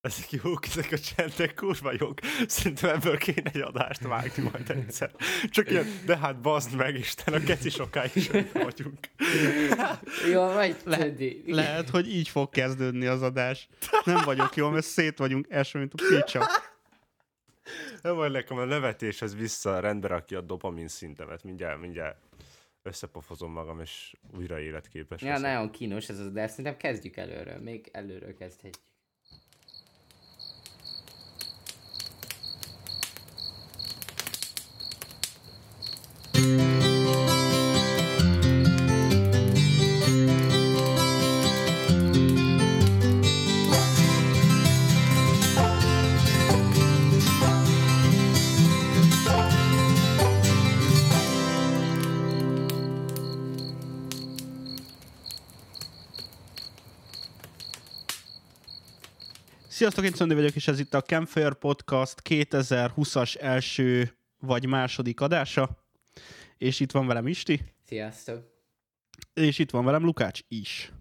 Ezek jók, ezek a csendek, kurva jók. Szerintem ebből kéne egy adást vágni majd egyszer. Csak ilyen, de hát bazd meg, Isten, a keci sokáig is vagyunk. Jó, vagy Le- lehet, hogy így fog kezdődni az adás. Nem vagyok jó, mert szét vagyunk első, mint a picsa. Nem vagy nekem a nevetés, ez vissza rendbe rakja a dopamin szintemet. Mindjárt, mindjárt összepofozom magam, és újra életképes Ja, leszek. nagyon kínos ez az, de szerintem kezdjük előről. Még előről kezdhetjük. Sziasztok, én Szöndi vagyok, és ez itt a Campfire Podcast 2020-as első vagy második adása. És itt van velem Isti, Sziasztok! és itt van velem Lukács is.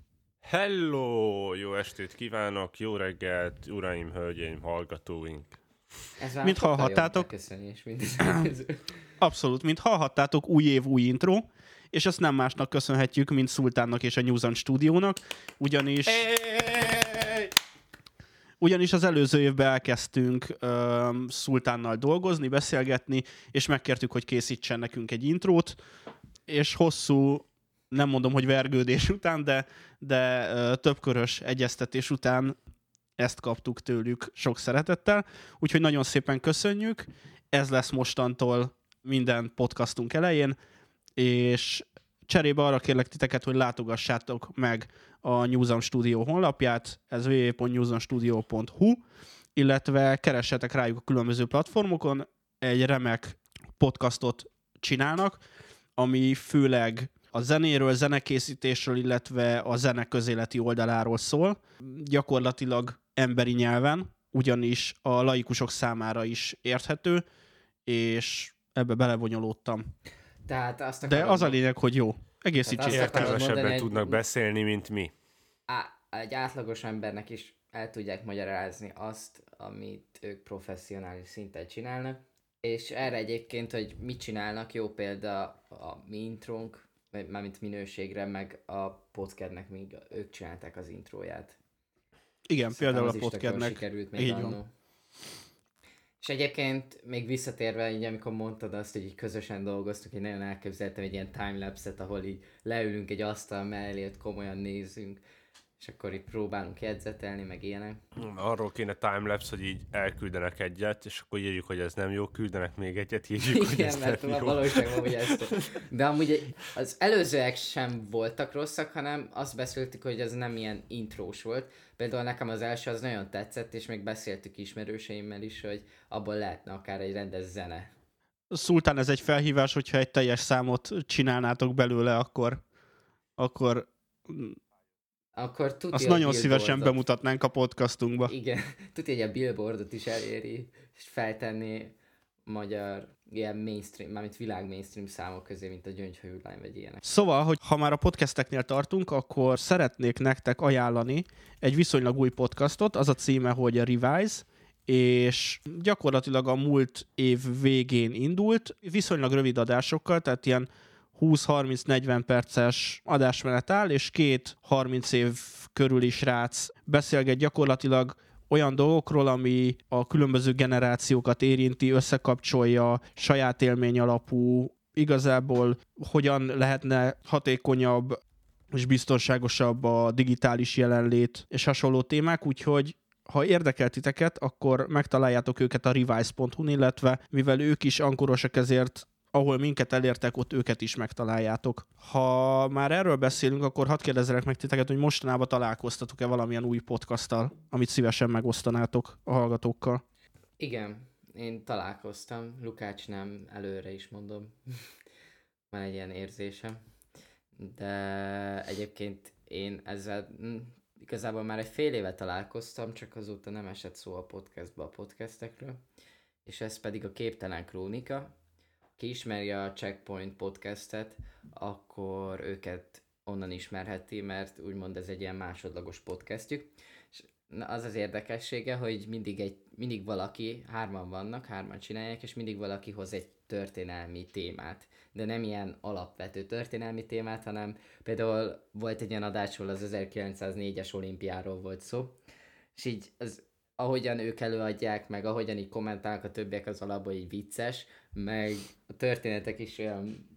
Hello! Jó estét kívánok, jó reggelt, uraim, hölgyeim, hallgatóink. Ez már Mint hallhattátok- Köszönés, mint. Abszolút, mint hallhattátok, új év, új intro, és ezt nem másnak köszönhetjük, mint Szultánnak és a News on Stúdiónak, ugyanis... Ugyanis az előző évben elkezdtünk um, Szultánnal dolgozni, beszélgetni, és megkértük, hogy készítsen nekünk egy intrót, és hosszú, nem mondom, hogy vergődés után, de, de uh, többkörös egyeztetés után ezt kaptuk tőlük sok szeretettel, úgyhogy nagyon szépen köszönjük, ez lesz mostantól minden podcastunk elején, és cserébe arra kérlek titeket, hogy látogassátok meg a Newsom Studio honlapját, ez www.newsomstudio.hu, illetve keressetek rájuk a különböző platformokon, egy remek podcastot csinálnak, ami főleg a zenéről, zenekészítésről, illetve a zene közéleti oldaláról szól. Gyakorlatilag emberi nyelven, ugyanis a laikusok számára is érthető, és ebbe belevonyolódtam. Tehát azt De az a lényeg, hogy jó. Egészítsék. Értelmesebben tudnak egy- beszélni, mint mi. á, egy átlagos embernek is el tudják magyarázni azt, amit ők professzionális szinten csinálnak. És erre egyébként, hogy mit csinálnak, jó példa a mi intrónk, mármint minőségre, meg a podcastnek még ők csinálták az intróját. Igen, Szerintem például a podcastnek. sikerült még Így annó. van. És egyébként még visszatérve, így, amikor mondtad azt, hogy így közösen dolgoztunk, én nagyon elképzeltem egy ilyen timelapse-et, ahol így leülünk egy asztal mellé, ott komolyan nézünk, és akkor így próbálunk jegyzetelni, meg ilyenek. Arról kéne timelapse, hogy így elküldenek egyet, és akkor írjuk, hogy ez nem jó, küldenek még egyet, írjuk, hogy Igen, ez mert nem a jó. valóságban hogy ezt. De amúgy az előzőek sem voltak rosszak, hanem azt beszéltük, hogy ez nem ilyen intrós volt. Például nekem az első az nagyon tetszett, és még beszéltük ismerőseimmel is, hogy abból lehetne akár egy rendes zene. Szultán, ez egy felhívás, hogyha egy teljes számot csinálnátok belőle, akkor, akkor Akkor tudja, azt nagyon szívesen bemutatnánk a podcastunkba. Igen, tudja, hogy a billboardot is eléri, és feltenni magyar, ilyen mainstream, mármint világ mainstream számok közé, mint a gyöngyhajú lány, vagy ilyenek. Szóval, hogy ha már a podcasteknél tartunk, akkor szeretnék nektek ajánlani egy viszonylag új podcastot, az a címe, hogy a Revise, és gyakorlatilag a múlt év végén indult, viszonylag rövid adásokkal, tehát ilyen 20-30-40 perces adásmenet áll, és két 30 év körüli srác beszélget gyakorlatilag olyan dolgokról, ami a különböző generációkat érinti, összekapcsolja, saját élmény alapú, igazából hogyan lehetne hatékonyabb és biztonságosabb a digitális jelenlét és hasonló témák, úgyhogy ha érdekel titeket, akkor megtaláljátok őket a revise.hu-n, illetve mivel ők is ankorosak ezért ahol minket elértek, ott őket is megtaláljátok. Ha már erről beszélünk, akkor hadd kérdezzelek meg titeket, hogy mostanában találkoztatok-e valamilyen új podcasttal, amit szívesen megosztanátok a hallgatókkal. Igen, én találkoztam, Lukács nem, előre is mondom. Van egy ilyen érzésem. De egyébként én ezzel mm, igazából már egy fél éve találkoztam, csak azóta nem esett szó a podcastba a podcastekről. És ez pedig a Képtelen Krónika. Ki ismeri a Checkpoint podcastet, akkor őket onnan ismerheti, mert úgymond ez egy ilyen másodlagos podcastjük. És az az érdekessége, hogy mindig, egy, mindig valaki, hárman vannak, hárman csinálják, és mindig valaki hoz egy történelmi témát. De nem ilyen alapvető történelmi témát, hanem például volt egy ilyen adásról az 1904-es olimpiáról volt szó, és így az, ahogyan ők előadják, meg ahogyan így kommentálnak a többiek, az alapból így vicces, meg a történetek is olyan,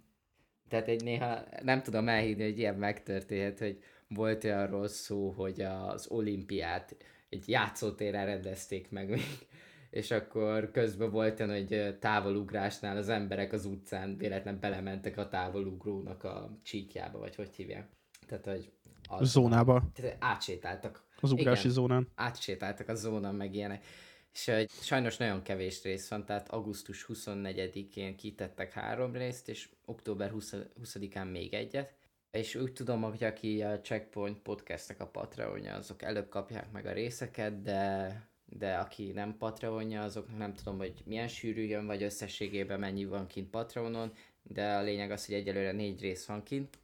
tehát egy néha nem tudom elhívni, hogy ilyen megtörténhet, hogy volt olyan szó, hogy az olimpiát egy játszótéren rendezték meg még, és akkor közben volt olyan, hogy távolugrásnál az emberek az utcán véletlen belementek a távolugrónak a csíkjába, vagy hogy hívják. Tehát, hogy az zónába. Tehát átsétáltak. Az ugrási Igen, zónán. Átsétáltak a zónán, meg ilyenek. És hogy sajnos nagyon kevés rész van, tehát augusztus 24-én kitettek három részt, és október 20- 20-án még egyet. És úgy tudom, hogy aki a Checkpoint podcastnek a Patreonja, azok előbb kapják meg a részeket, de de aki nem Patreonja, azok nem tudom, hogy milyen sűrű jön, vagy összességében mennyi van kint Patreonon, de a lényeg az, hogy egyelőre négy rész van kint,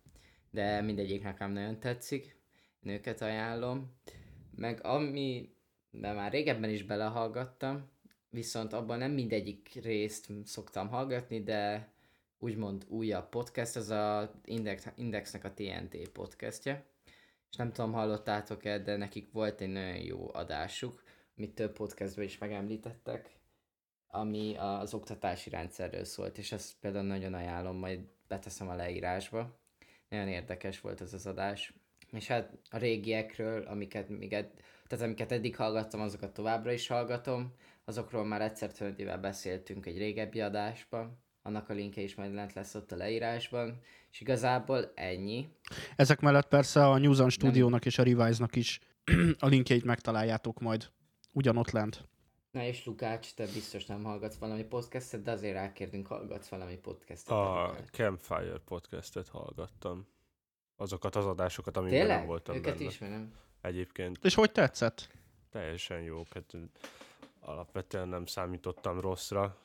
de mindegyik nekem nagyon tetszik, én őket ajánlom. Meg ami, de már régebben is belehallgattam, viszont abban nem mindegyik részt szoktam hallgatni, de úgymond újabb podcast, az a Index, Indexnek a TNT podcastja. És nem tudom, hallottátok-e, de nekik volt egy nagyon jó adásuk, amit több podcastban is megemlítettek, ami az oktatási rendszerről szólt, és ezt például nagyon ajánlom, majd beteszem a leírásba. Nagyon érdekes volt ez az adás. És hát a régiekről, amiket, még ed, tehát amiket eddig hallgattam, azokat továbbra is hallgatom. Azokról már egyszer többével beszéltünk egy régebbi adásban. Annak a linkje is majd lent lesz ott a leírásban. És igazából ennyi. Ezek mellett persze a News on Studio-nak és a Revise-nak is a linkjeit megtaláljátok majd ugyanott lent. Na és Lukács, te biztos nem hallgatsz valami podcastet, de azért rákérdünk, hallgatsz valami podcastet. A Campfire podcastet hallgattam. Azokat az adásokat, amiben nem voltam Őket benne. ismerem. Egyébként. És hogy tetszett? Teljesen jó. Hát alapvetően nem számítottam rosszra.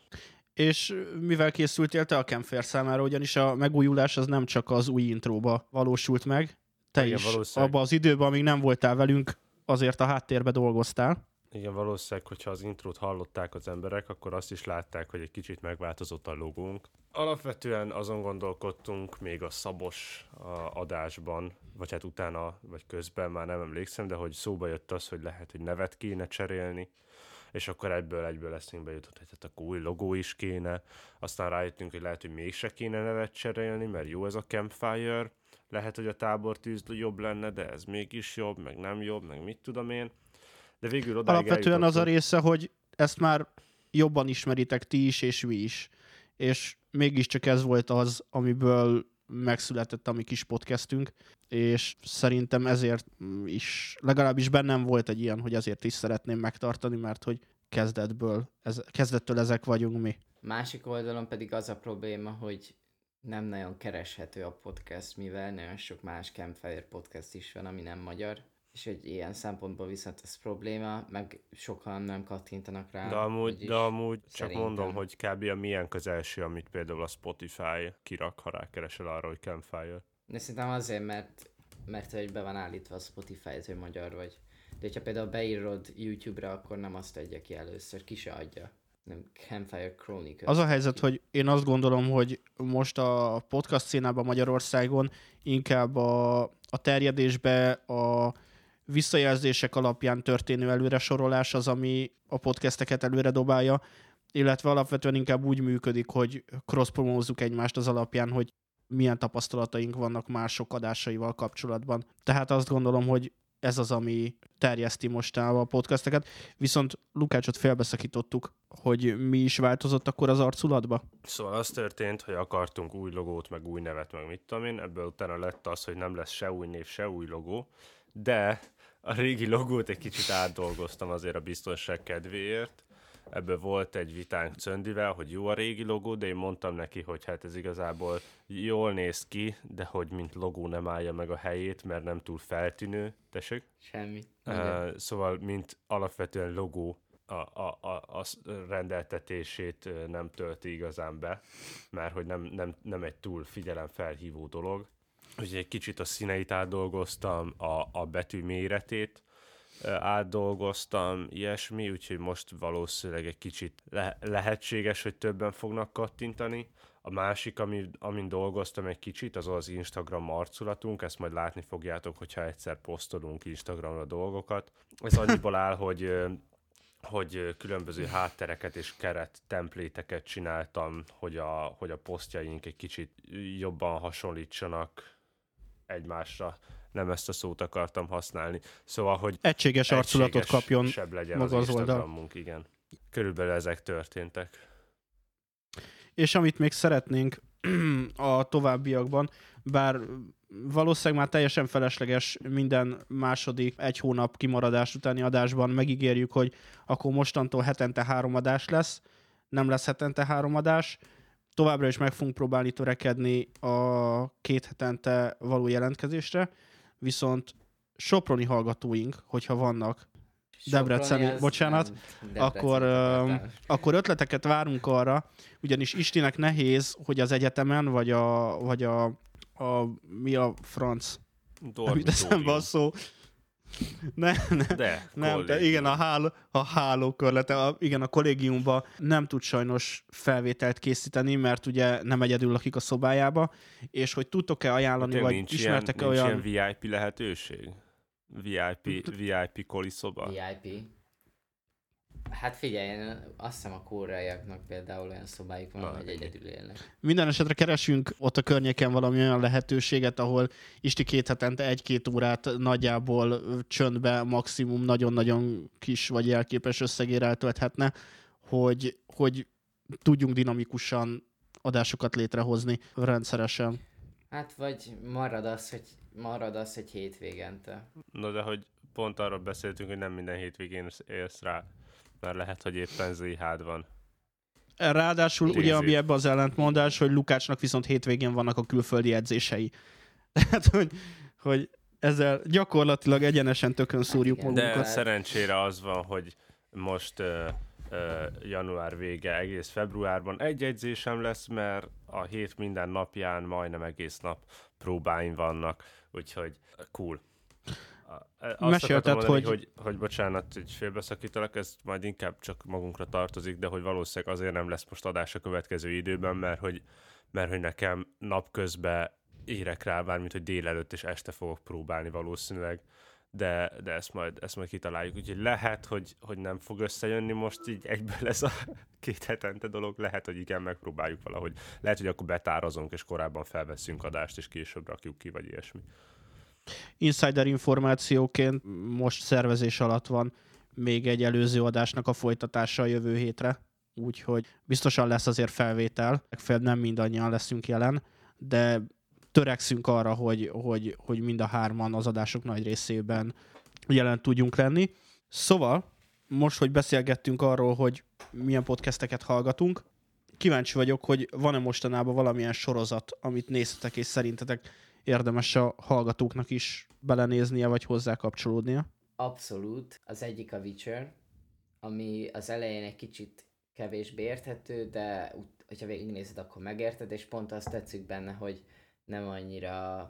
És mivel készültél te a Campfire számára, ugyanis a megújulás az nem csak az új intróba valósult meg, te Igen, is abban az időben, amíg nem voltál velünk, azért a háttérbe dolgoztál. Igen, valószínűleg, hogyha az intrót hallották az emberek, akkor azt is látták, hogy egy kicsit megváltozott a logónk. Alapvetően azon gondolkodtunk még a szabos adásban, vagy hát utána, vagy közben, már nem emlékszem, de hogy szóba jött az, hogy lehet, hogy nevet kéne cserélni, és akkor egyből egyből eszünkbe jutott, hogy hát akkor új logó is kéne. Aztán rájöttünk, hogy lehet, hogy mégse kéne nevet cserélni, mert jó ez a Campfire, lehet, hogy a tábortűz jobb lenne, de ez mégis jobb, meg nem jobb, meg mit tudom én de végül odáig Alapvetően az a része, hogy ezt már jobban ismeritek ti is, és mi is. És mégiscsak ez volt az, amiből megszületett a mi kis podcastünk, és szerintem ezért is, legalábbis bennem volt egy ilyen, hogy ezért is szeretném megtartani, mert hogy kezdetből, ez, kezdettől ezek vagyunk mi. Másik oldalon pedig az a probléma, hogy nem nagyon kereshető a podcast, mivel nagyon sok más Campfire podcast is van, ami nem magyar, és egy ilyen szempontból viszont ez probléma, meg sokan nem kattintanak rá. De amúgy, de amúgy csak szerintem. mondom, hogy kb. a milyen közelső, amit például a Spotify kirak, ha rákeresel arra, hogy Campfire. De szerintem azért, mert, mert hogy be van állítva a Spotify, hogy magyar vagy. De hogyha például beírod YouTube-ra, akkor nem azt adja ki először, ki se adja. Nem, Campfire Chronicles. Az a helyzet, hogy én azt gondolom, hogy most a podcast színában Magyarországon inkább a, a terjedésbe a visszajelzések alapján történő előre sorolás az, ami a podcasteket előre dobálja, illetve alapvetően inkább úgy működik, hogy cross egymást az alapján, hogy milyen tapasztalataink vannak mások adásaival kapcsolatban. Tehát azt gondolom, hogy ez az, ami terjeszti most a podcasteket. Viszont Lukácsot félbeszakítottuk, hogy mi is változott akkor az arculatba. Szóval az történt, hogy akartunk új logót, meg új nevet, meg mit tudom én, ebből utána lett az, hogy nem lesz se új név, se új logó, de a régi logót egy kicsit átdolgoztam azért a biztonság kedvéért. Ebből volt egy vitánk Cöndivel, hogy jó a régi logó, de én mondtam neki, hogy hát ez igazából jól néz ki, de hogy mint logó nem állja meg a helyét, mert nem túl feltűnő. Tessék? Semmi. Uh, szóval, mint alapvetően logó a, a, a, a rendeltetését nem tölti igazán be, mert hogy nem, nem, nem egy túl figyelemfelhívó dolog. Ugye egy kicsit a színeit átdolgoztam, a, a betű méretét átdolgoztam, ilyesmi, úgyhogy most valószínűleg egy kicsit le- lehetséges, hogy többen fognak kattintani. A másik, ami, amin dolgoztam egy kicsit, az az Instagram arculatunk, ezt majd látni fogjátok, hogyha egyszer posztolunk Instagramra dolgokat. Ez annyiból áll, hogy hogy különböző háttereket és keret templéteket csináltam, hogy a, hogy a posztjaink egy kicsit jobban hasonlítsanak egymásra. Nem ezt a szót akartam használni. Szóval, hogy egységes arculatot kapjon legyen maga az, az oldal. igen. Körülbelül ezek történtek. És amit még szeretnénk a továbbiakban, bár valószínűleg már teljesen felesleges minden második egy hónap kimaradás utáni adásban megígérjük, hogy akkor mostantól hetente három adás lesz, nem lesz hetente három adás, továbbra is meg fogunk próbálni törekedni a két hetente való jelentkezésre, viszont Soproni hallgatóink, hogyha vannak, Debreceni, bocsánat, Debreceni, akkor, uh, akkor ötleteket várunk arra, ugyanis Istinek nehéz, hogy az egyetemen, vagy a, vagy a, a mi a franc, nem jut eszembe a szó, ne, ne, de, nem, de igen, a, háló, a hálókörlete, a, igen, a kollégiumban nem tud sajnos felvételt készíteni, mert ugye nem egyedül lakik a szobájába, és hogy tudtok-e ajánlani, vagy nincs ismertek-e ilyen, olyan... Nincs ilyen VIP lehetőség? VIP, VIP koliszoba? VIP. Hát figyelj, én azt hiszem a kóreaiaknak például olyan szobájuk van, Na, hogy egyedül élnek. Minden esetre keresünk ott a környéken valami olyan lehetőséget, ahol Isti két hetente egy-két órát nagyjából csöndbe maximum nagyon-nagyon kis vagy jelképes összegére eltölthetne, hogy, hogy tudjunk dinamikusan adásokat létrehozni rendszeresen. Hát vagy marad az, hogy marad az, hogy hétvégente. Na de hogy pont arról beszéltünk, hogy nem minden hétvégén élsz rá, mert lehet, hogy éppen zh van. Ráadásul Rézét. ugye, ami ebbe az ellentmondás, hogy Lukácsnak viszont hétvégén vannak a külföldi edzései. Tehát, hogy, hogy ezzel gyakorlatilag egyenesen tökön szúrjuk hát magunkat. De szerencsére az van, hogy most uh, uh, január vége, egész februárban egy edzésem lesz, mert a hét minden napján majdnem egész nap próbáim vannak, úgyhogy cool. Azt Mesélted, mondani, hogy... hogy... Hogy bocsánat, hogy félbeszakítalak, ez majd inkább csak magunkra tartozik, de hogy valószínűleg azért nem lesz most adás a következő időben, mert hogy, mert hogy nekem napközben érek rá, bármint, hogy délelőtt és este fogok próbálni valószínűleg, de, de ezt, majd, ezt majd kitaláljuk. Úgyhogy lehet, hogy, hogy nem fog összejönni most így egyből ez a két hetente dolog, lehet, hogy igen, megpróbáljuk valahogy. Lehet, hogy akkor betárazunk, és korábban felveszünk adást, és később rakjuk ki, vagy ilyesmi. Insider információként most szervezés alatt van. Még egy előző adásnak a folytatása a jövő hétre, úgyhogy biztosan lesz azért felvétel, legfeljebb nem mindannyian leszünk jelen, de törekszünk arra, hogy, hogy, hogy mind a hárman az adások nagy részében jelen tudjunk lenni. Szóval, most, hogy beszélgettünk arról, hogy milyen podcasteket hallgatunk, kíváncsi vagyok, hogy van-e mostanában valamilyen sorozat, amit néztetek és szerintetek érdemes a hallgatóknak is belenéznie, vagy hozzá kapcsolódnia? Abszolút. Az egyik a Witcher, ami az elején egy kicsit kevésbé érthető, de hogyha végignézed, akkor megérted, és pont azt tetszik benne, hogy nem annyira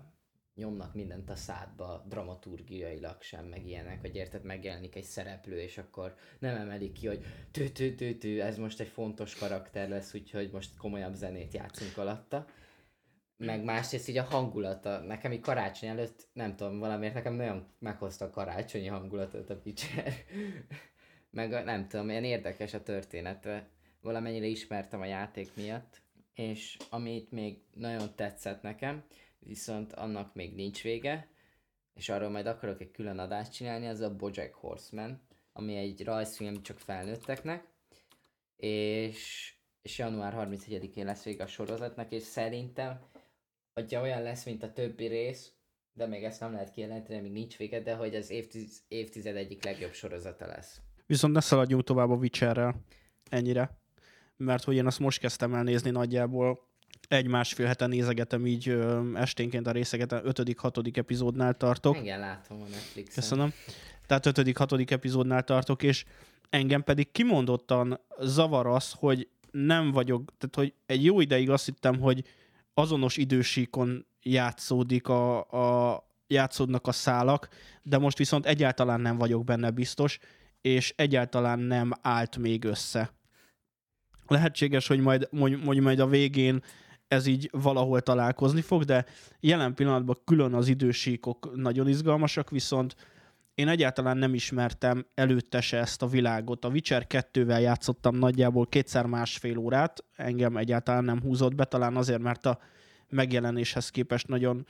nyomnak mindent a szádba dramaturgiailag sem, meg ilyenek, hogy érted, megjelenik egy szereplő, és akkor nem emelik ki, hogy tű, tű, tű, tű, ez most egy fontos karakter lesz, úgyhogy most komolyabb zenét játszunk alatta. Meg másrészt így a hangulata, nekem így karácsony előtt, nem tudom, valamiért nekem nagyon meghozta a karácsonyi hangulatot a Pitcher. meg nem tudom, ilyen érdekes a története. Valamennyire ismertem a játék miatt, és amit még nagyon tetszett nekem, viszont annak még nincs vége, és arról majd akarok egy külön adást csinálni, az a Bojack Horseman, ami egy rajzfilm csak felnőtteknek, és, és január 31-én lesz vége a sorozatnak, és szerintem, hogyha olyan lesz, mint a többi rész, de még ezt nem lehet kijelenteni, még nincs vége, de hogy az évtiz, évtized egyik legjobb sorozata lesz. Viszont ne szaladjunk tovább a Witcherrel. Ennyire mert hogy én azt most kezdtem el nézni nagyjából, egy-másfél heten nézegetem így ö, esténként a részeket, a ötödik, hatodik epizódnál tartok. Igen, látom a Netflixen. Köszönöm. Tehát ötödik, hatodik epizódnál tartok, és engem pedig kimondottan zavar az, hogy nem vagyok, tehát hogy egy jó ideig azt hittem, hogy azonos idősíkon játszódik a, a, játszódnak a szálak, de most viszont egyáltalán nem vagyok benne biztos, és egyáltalán nem állt még össze. Lehetséges, hogy majd, hogy majd a végén ez így valahol találkozni fog, de jelen pillanatban külön az idősíkok nagyon izgalmasak, viszont én egyáltalán nem ismertem előtte se ezt a világot. A Witcher 2-vel játszottam nagyjából kétszer másfél órát, engem egyáltalán nem húzott be, talán azért, mert a megjelenéshez képest nagyon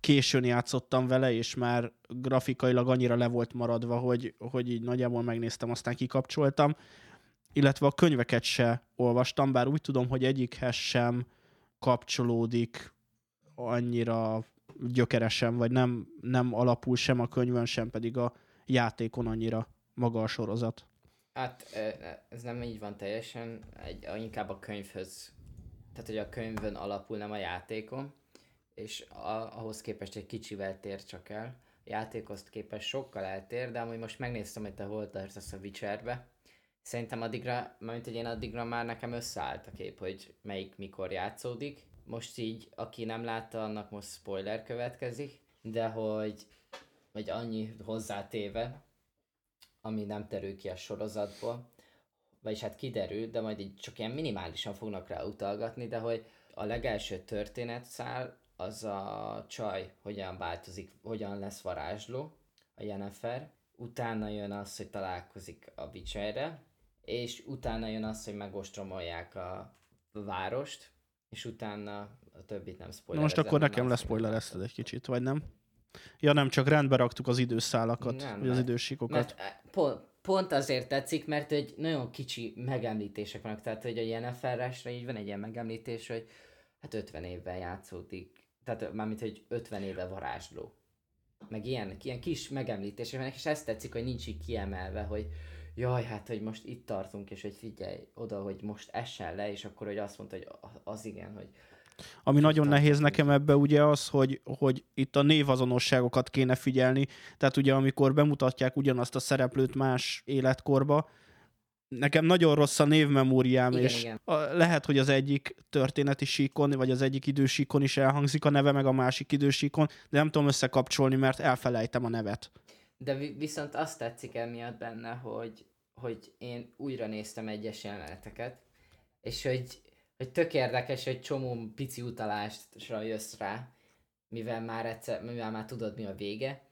későn játszottam vele, és már grafikailag annyira le volt maradva, hogy, hogy így nagyjából megnéztem, aztán kikapcsoltam. Illetve a könyveket se olvastam, bár úgy tudom, hogy egyikhez sem kapcsolódik annyira gyökeresen, vagy nem, nem alapul sem a könyvön, sem pedig a játékon annyira maga a sorozat. Hát ez nem így van teljesen, egy, inkább a könyvhöz, tehát hogy a könyvön alapul, nem a játékon, és a, ahhoz képest egy kicsivel tér csak el. A játékhoz képest sokkal eltér, de amúgy most megnéztem, hogy te tartasz a Witcherbe. Szerintem addigra, mint hogy én addigra már nekem összeállt a kép, hogy melyik mikor játszódik. Most így, aki nem látta, annak most spoiler következik, de hogy, hogy annyi hozzátéve, ami nem terül ki a sorozatból, vagyis hát kiderül, de majd így csak ilyen minimálisan fognak rá utalgatni, de hogy a legelső történetszál az a csaj hogyan változik, hogyan lesz varázsló, a Jennifer, utána jön az, hogy találkozik a Witcherre, és utána jön az, hogy megostromolják a várost, és utána a többit nem spoiler. Most akkor nekem lesz spoiler egy kicsit, vagy nem? Ja nem, csak rendbe raktuk az időszálakat, nem, vagy az idősíkokat. Mert, eh, pont, pont azért tetszik, mert hogy nagyon kicsi megemlítések vannak, tehát hogy a Jennifer-resre így van egy ilyen megemlítés, hogy hát 50 évvel játszódik tehát mármint, hogy 50 éve varázsló. Meg ilyen, ilyen kis megemlítések vannak, és ezt tetszik, hogy nincs így kiemelve, hogy jaj, hát, hogy most itt tartunk, és hogy figyelj oda, hogy most essen le, és akkor, hogy azt mondta, hogy az igen, hogy ami nagyon nehéz nekem ebbe ugye az, hogy, hogy itt a névazonosságokat kéne figyelni, tehát ugye amikor bemutatják ugyanazt a szereplőt más életkorba, nekem nagyon rossz a névmemóriám, igen, és igen. A, lehet, hogy az egyik történeti síkon, vagy az egyik idősíkon is elhangzik a neve, meg a másik idősíkon, de nem tudom összekapcsolni, mert elfelejtem a nevet. De viszont azt tetszik emiatt benne, hogy, hogy én újra néztem egyes jeleneteket, és hogy, hogy tök érdekes, hogy csomó pici utalásra jössz rá, mivel már egyszer, mivel már tudod mi a vége,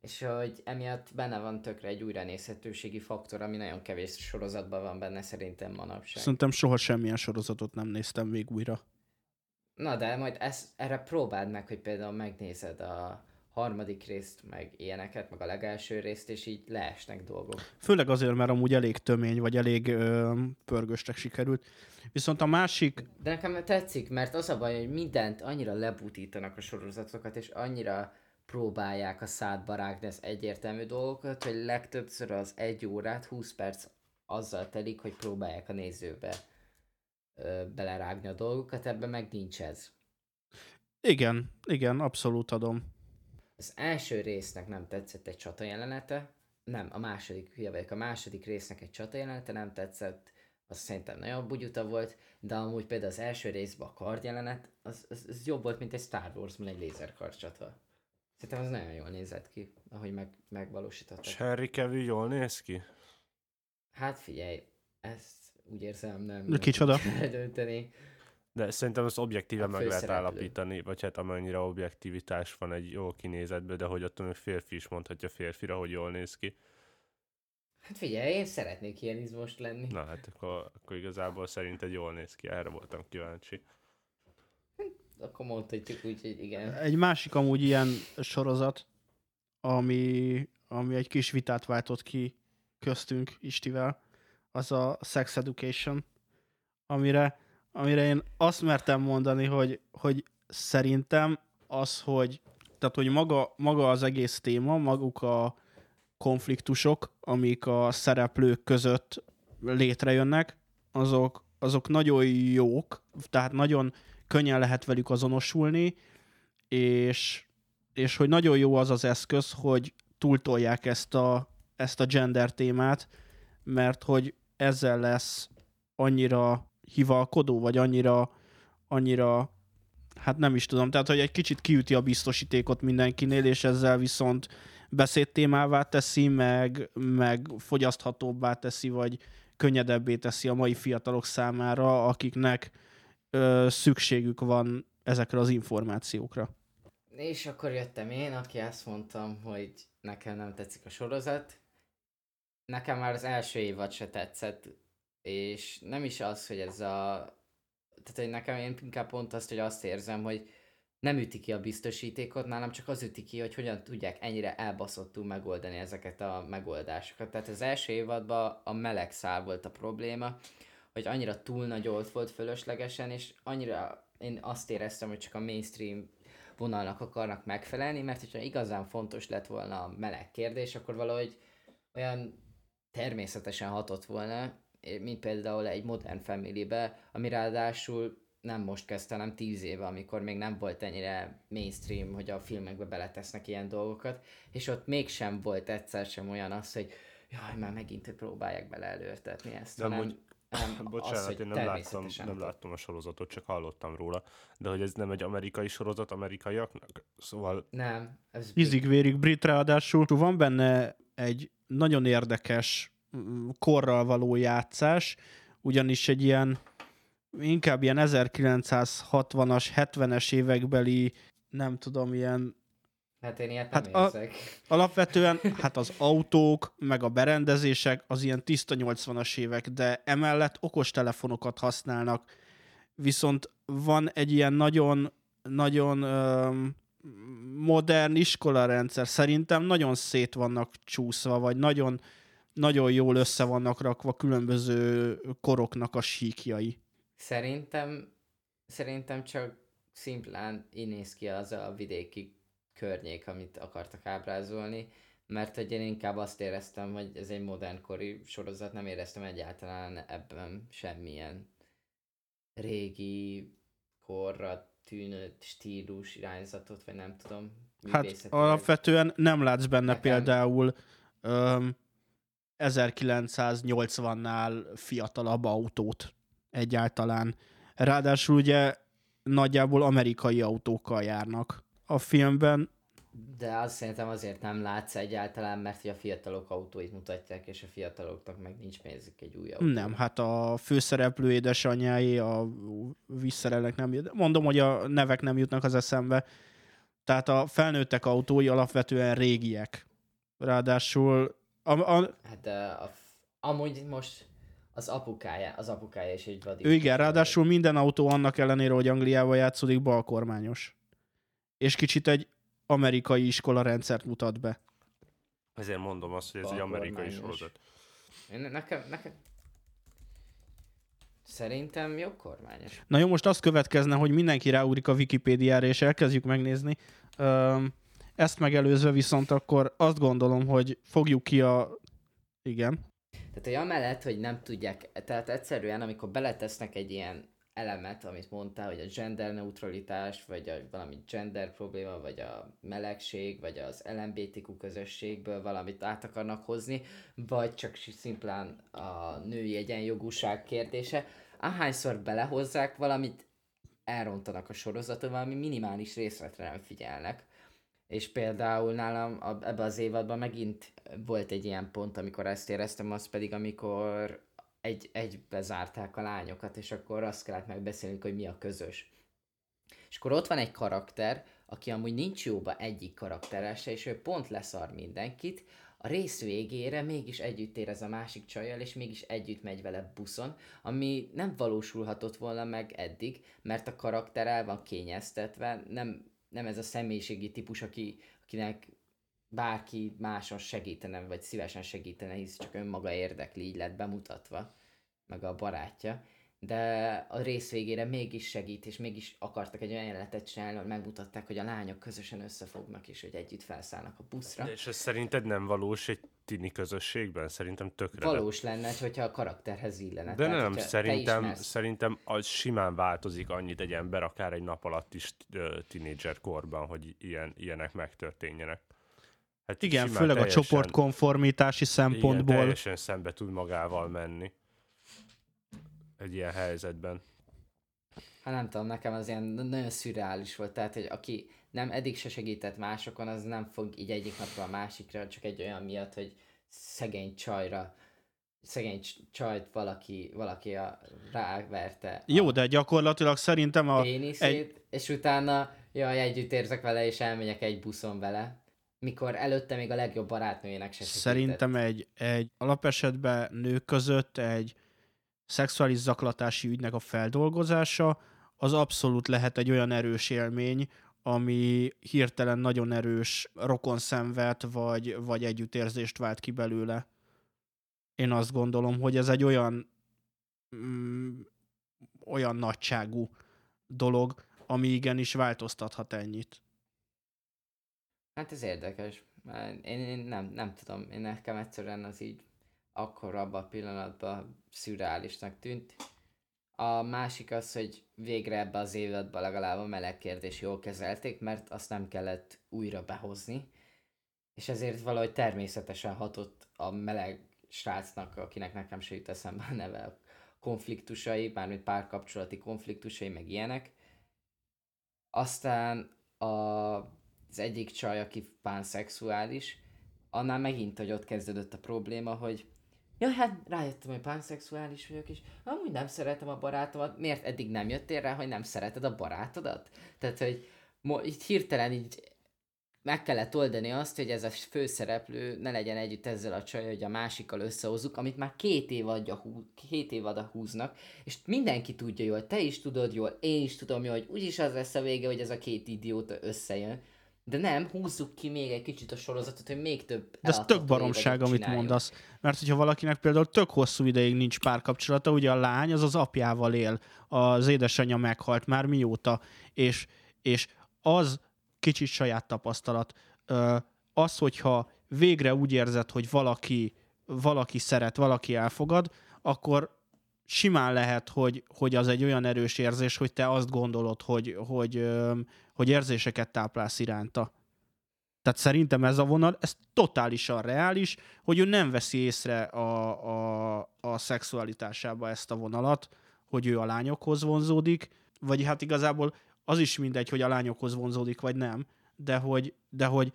és hogy emiatt benne van tökre egy újranézhetőségi faktor, ami nagyon kevés sorozatban van benne szerintem manapság. Szerintem soha semmilyen sorozatot nem néztem újra. Na de majd ezt, erre próbáld meg, hogy például megnézed a harmadik részt, meg ilyeneket, meg a legelső részt, és így leesnek dolgok. Főleg azért, mert amúgy elég tömény, vagy elég ö, pörgöstek sikerült. Viszont a másik... De nekem tetszik, mert az a baj, hogy mindent annyira lebutítanak a sorozatokat, és annyira próbálják a szádba rágni az egyértelmű dolgokat, hogy legtöbbször az egy órát, 20 perc azzal telik, hogy próbálják a nézőbe ö, belerágni a dolgokat, ebben meg nincs ez. Igen, igen, abszolút adom. Az első résznek nem tetszett egy csata jelenete, nem, a második, hülye vagyok, a második résznek egy csata jelenete nem tetszett, az szerintem nagyon bugyuta volt, de amúgy például az első részben a kard jelenet, az, az, az jobb volt, mint egy Star Wars-ban egy lézerkard csata. Szerintem az nagyon jól nézett ki, ahogy meg, megvalósítottak. És Harry Cavill jól néz ki? Hát figyelj, ezt úgy érzem nem, nem Kicsoda? dönteni. De szerintem ezt objektíve meg lehet állapítani, vagy hát amennyire objektivitás van egy jó kinézetben, de hogy attól még férfi is mondhatja férfira, hogy jól néz ki. Hát figyelj, én szeretnék ilyen izmos lenni. Na hát akkor, akkor igazából szerinted jól néz ki, erre voltam kíváncsi akkor mondhatjuk úgy, hogy igen. Egy másik amúgy ilyen sorozat, ami, ami egy kis vitát váltott ki köztünk Istivel, az a Sex Education, amire, amire én azt mertem mondani, hogy, hogy szerintem az, hogy tehát, hogy maga, maga az egész téma, maguk a konfliktusok, amik a szereplők között létrejönnek, azok, azok nagyon jók, tehát nagyon könnyen lehet velük azonosulni, és, és hogy nagyon jó az az eszköz, hogy túltolják ezt a, ezt a gender témát, mert hogy ezzel lesz annyira hivalkodó, vagy annyira, annyira hát nem is tudom, tehát hogy egy kicsit kiüti a biztosítékot mindenkinél, és ezzel viszont beszédtémává teszi, meg, meg fogyaszthatóbbá teszi, vagy könnyedebbé teszi a mai fiatalok számára, akiknek ö, szükségük van ezekre az információkra. És akkor jöttem én, aki azt mondtam, hogy nekem nem tetszik a sorozat. Nekem már az első évad se tetszett, és nem is az, hogy ez a... Tehát, hogy nekem én inkább pont azt, hogy azt érzem, hogy nem üti ki a biztosítékot, nálam csak az üti ki, hogy hogyan tudják ennyire elbaszottul megoldani ezeket a megoldásokat. Tehát az első évadban a meleg szál volt a probléma, hogy annyira túl nagy volt fölöslegesen, és annyira én azt éreztem, hogy csak a mainstream vonalnak akarnak megfelelni, mert hogyha igazán fontos lett volna a meleg kérdés, akkor valahogy olyan természetesen hatott volna, mint például egy Modern Family-be, ami ráadásul nem most kezdte, hanem tíz éve, amikor még nem volt ennyire mainstream, hogy a filmekbe beletesznek ilyen dolgokat, és ott mégsem volt egyszer sem olyan az, hogy jaj, már megint próbálják bele előrtetni ezt, De amúgy, hanem Bocsánat, az, hogy én nem láttam, nem láttam a sorozatot, csak hallottam róla. De hogy ez nem egy amerikai sorozat amerikaiaknak? Szóval Nem, ez Ízig-vérig brit ráadásul. Van benne egy nagyon érdekes korral való játszás, ugyanis egy ilyen inkább ilyen 1960-as, 70-es évekbeli, nem tudom, ilyen Hát én ilyet Hát nem a- érzek. Alapvetően hát az autók, meg a berendezések az ilyen tiszta 80-as évek, de emellett okostelefonokat használnak. Viszont van egy ilyen nagyon, nagyon öm, modern iskolarendszer. Szerintem nagyon szét vannak csúszva, vagy nagyon, nagyon jól össze vannak rakva különböző koroknak a síkjai. Szerintem, szerintem csak szimplán így néz ki az a vidéki környék, amit akartak ábrázolni, mert hogy én inkább azt éreztem, hogy ez egy modernkori sorozat, nem éreztem egyáltalán ebben semmilyen régi korra tűnő stílus, irányzatot, vagy nem tudom. Hát alapvetően nem látsz benne Nekem- például öm, 1980-nál fiatalabb autót egyáltalán. Ráadásul ugye nagyjából amerikai autókkal járnak. A filmben De azt szerintem azért nem látsz egyáltalán, mert a fiatalok autóit mutatják, és a fiataloknak meg nincs pénzük egy új autóra. nem, hát a főszereplő édesanyjái, a visszerelnek nem jut. Mondom, hogy a nevek nem jutnak az eszembe. Tehát a felnőttek autói alapvetően régiek. Ráadásul a, a, Hát a, f- amúgy most az apukája, az apukája is egy vadi. Ő igen, ráadásul minden autó annak ellenére, hogy Angliában játszódik, balkormányos. És kicsit egy amerikai iskola rendszert mutat be. ezért mondom azt, hogy ez egy amerikai sorozat. Nekem, nekem... Szerintem jobb kormányos. Na jó, most az következne, hogy mindenki ráugrik a Wikipédiára, és elkezdjük megnézni. Öm, ezt megelőzve viszont akkor azt gondolom, hogy fogjuk ki a... Igen. Tehát, hogy amellett, hogy nem tudják, tehát egyszerűen, amikor beletesznek egy ilyen elemet, amit mondtál, hogy a gender neutralitás, vagy a valami gender probléma, vagy a melegség, vagy az LMBTQ közösségből valamit át akarnak hozni, vagy csak szimplán a női egyenjogúság kérdése, ahányszor belehozzák valamit, elrontanak a sorozaton, valami minimális részletre nem figyelnek. És például nálam a, ebbe az évadban megint volt egy ilyen pont, amikor ezt éreztem, az pedig amikor egy, egybe zárták a lányokat, és akkor azt kellett megbeszélnünk, hogy mi a közös. És akkor ott van egy karakter, aki amúgy nincs jóba egyik karakterrel és ő pont leszar mindenkit, a rész végére mégis együtt érez a másik csajjal, és mégis együtt megy vele buszon, ami nem valósulhatott volna meg eddig, mert a karakter el van kényeztetve, nem, nem ez a személyiségi típus, aki, akinek bárki máson segítene, vagy szívesen segítene, hisz csak önmaga érdekli, így lett bemutatva, meg a barátja. De a rész végére mégis segít, és mégis akartak egy olyan jelenetet csinálni, hogy megmutatták, hogy a lányok közösen összefognak, és hogy együtt felszállnak a buszra. És ez szerinted nem valós egy tini közösségben? Szerintem tökre. Valós lenne, hogyha a karakterhez illene. De Tehát, nem, szerintem, szerintem az simán változik annyit egy ember, akár egy nap alatt is tinédzser korban, hogy ilyen, ilyenek megtörténjenek. Hát Igen, főleg a csoportkonformitási Igen, szempontból. teljesen szembe tud magával menni egy ilyen helyzetben. Hát nem tudom, nekem az ilyen nagyon szürreális volt, tehát, hogy aki nem eddig se segített másokon, az nem fog így egyik napról a másikra, csak egy olyan miatt, hogy szegény csajra szegény csajt valaki, valaki a, ráverte. Jó, de gyakorlatilag szerintem a... Péniszét, egy... és utána, jaj, együtt érzek vele, és elmegyek egy buszon vele. Mikor előtte még a legjobb barátnőjének se Szerintem egy, egy alapesetben nők között egy szexuális zaklatási ügynek a feldolgozása az abszolút lehet egy olyan erős élmény, ami hirtelen nagyon erős rokonszenvet vagy, vagy együttérzést vált ki belőle. Én azt gondolom, hogy ez egy olyan mm, olyan nagyságú dolog, ami igenis változtathat ennyit. Hát ez érdekes. Én, én nem, nem tudom, én nekem egyszerűen az így akkor abban a pillanatban szürreálisnak tűnt. A másik az, hogy végre ebbe az évadban legalább a meleg kérdés jól kezelték, mert azt nem kellett újra behozni, és ezért valahogy természetesen hatott a meleg srácnak, akinek nekem se jut eszembe a neve, a konfliktusai, bármint párkapcsolati konfliktusai, meg ilyenek. Aztán a, az egyik csaj, aki pánszexuális, annál megint, hogy ott kezdődött a probléma, hogy Ja, hát rájöttem, hogy pánszexuális vagyok, és amúgy nem szeretem a barátomat. Miért eddig nem jöttél rá, hogy nem szereted a barátodat? Tehát, hogy mo- így hirtelen így meg kellett oldani azt, hogy ez a főszereplő ne legyen együtt ezzel a csaj, hogy a másikkal összehozzuk, amit már két év, adja, hú, két év a húznak, és mindenki tudja jól, te is tudod jól, én is tudom jól, hogy úgyis az lesz a vége, hogy ez a két idióta összejön. De nem, húzzuk ki még egy kicsit a sorozatot, hogy még több De ez tök baromság, amit csináljuk. mondasz. Mert hogyha valakinek például tök hosszú ideig nincs párkapcsolata, ugye a lány az az apjával él, az édesanyja meghalt már mióta, és, és az kicsit saját tapasztalat. Az, hogyha végre úgy érzed, hogy valaki, valaki szeret, valaki elfogad, akkor simán lehet, hogy, hogy az egy olyan erős érzés, hogy te azt gondolod, hogy, hogy, hogy érzéseket táplálsz iránta. Tehát szerintem ez a vonal, ez totálisan reális, hogy ő nem veszi észre a, a, a szexualitásába ezt a vonalat, hogy ő a lányokhoz vonzódik, vagy hát igazából az is mindegy, hogy a lányokhoz vonzódik, vagy nem, de hogy, de hogy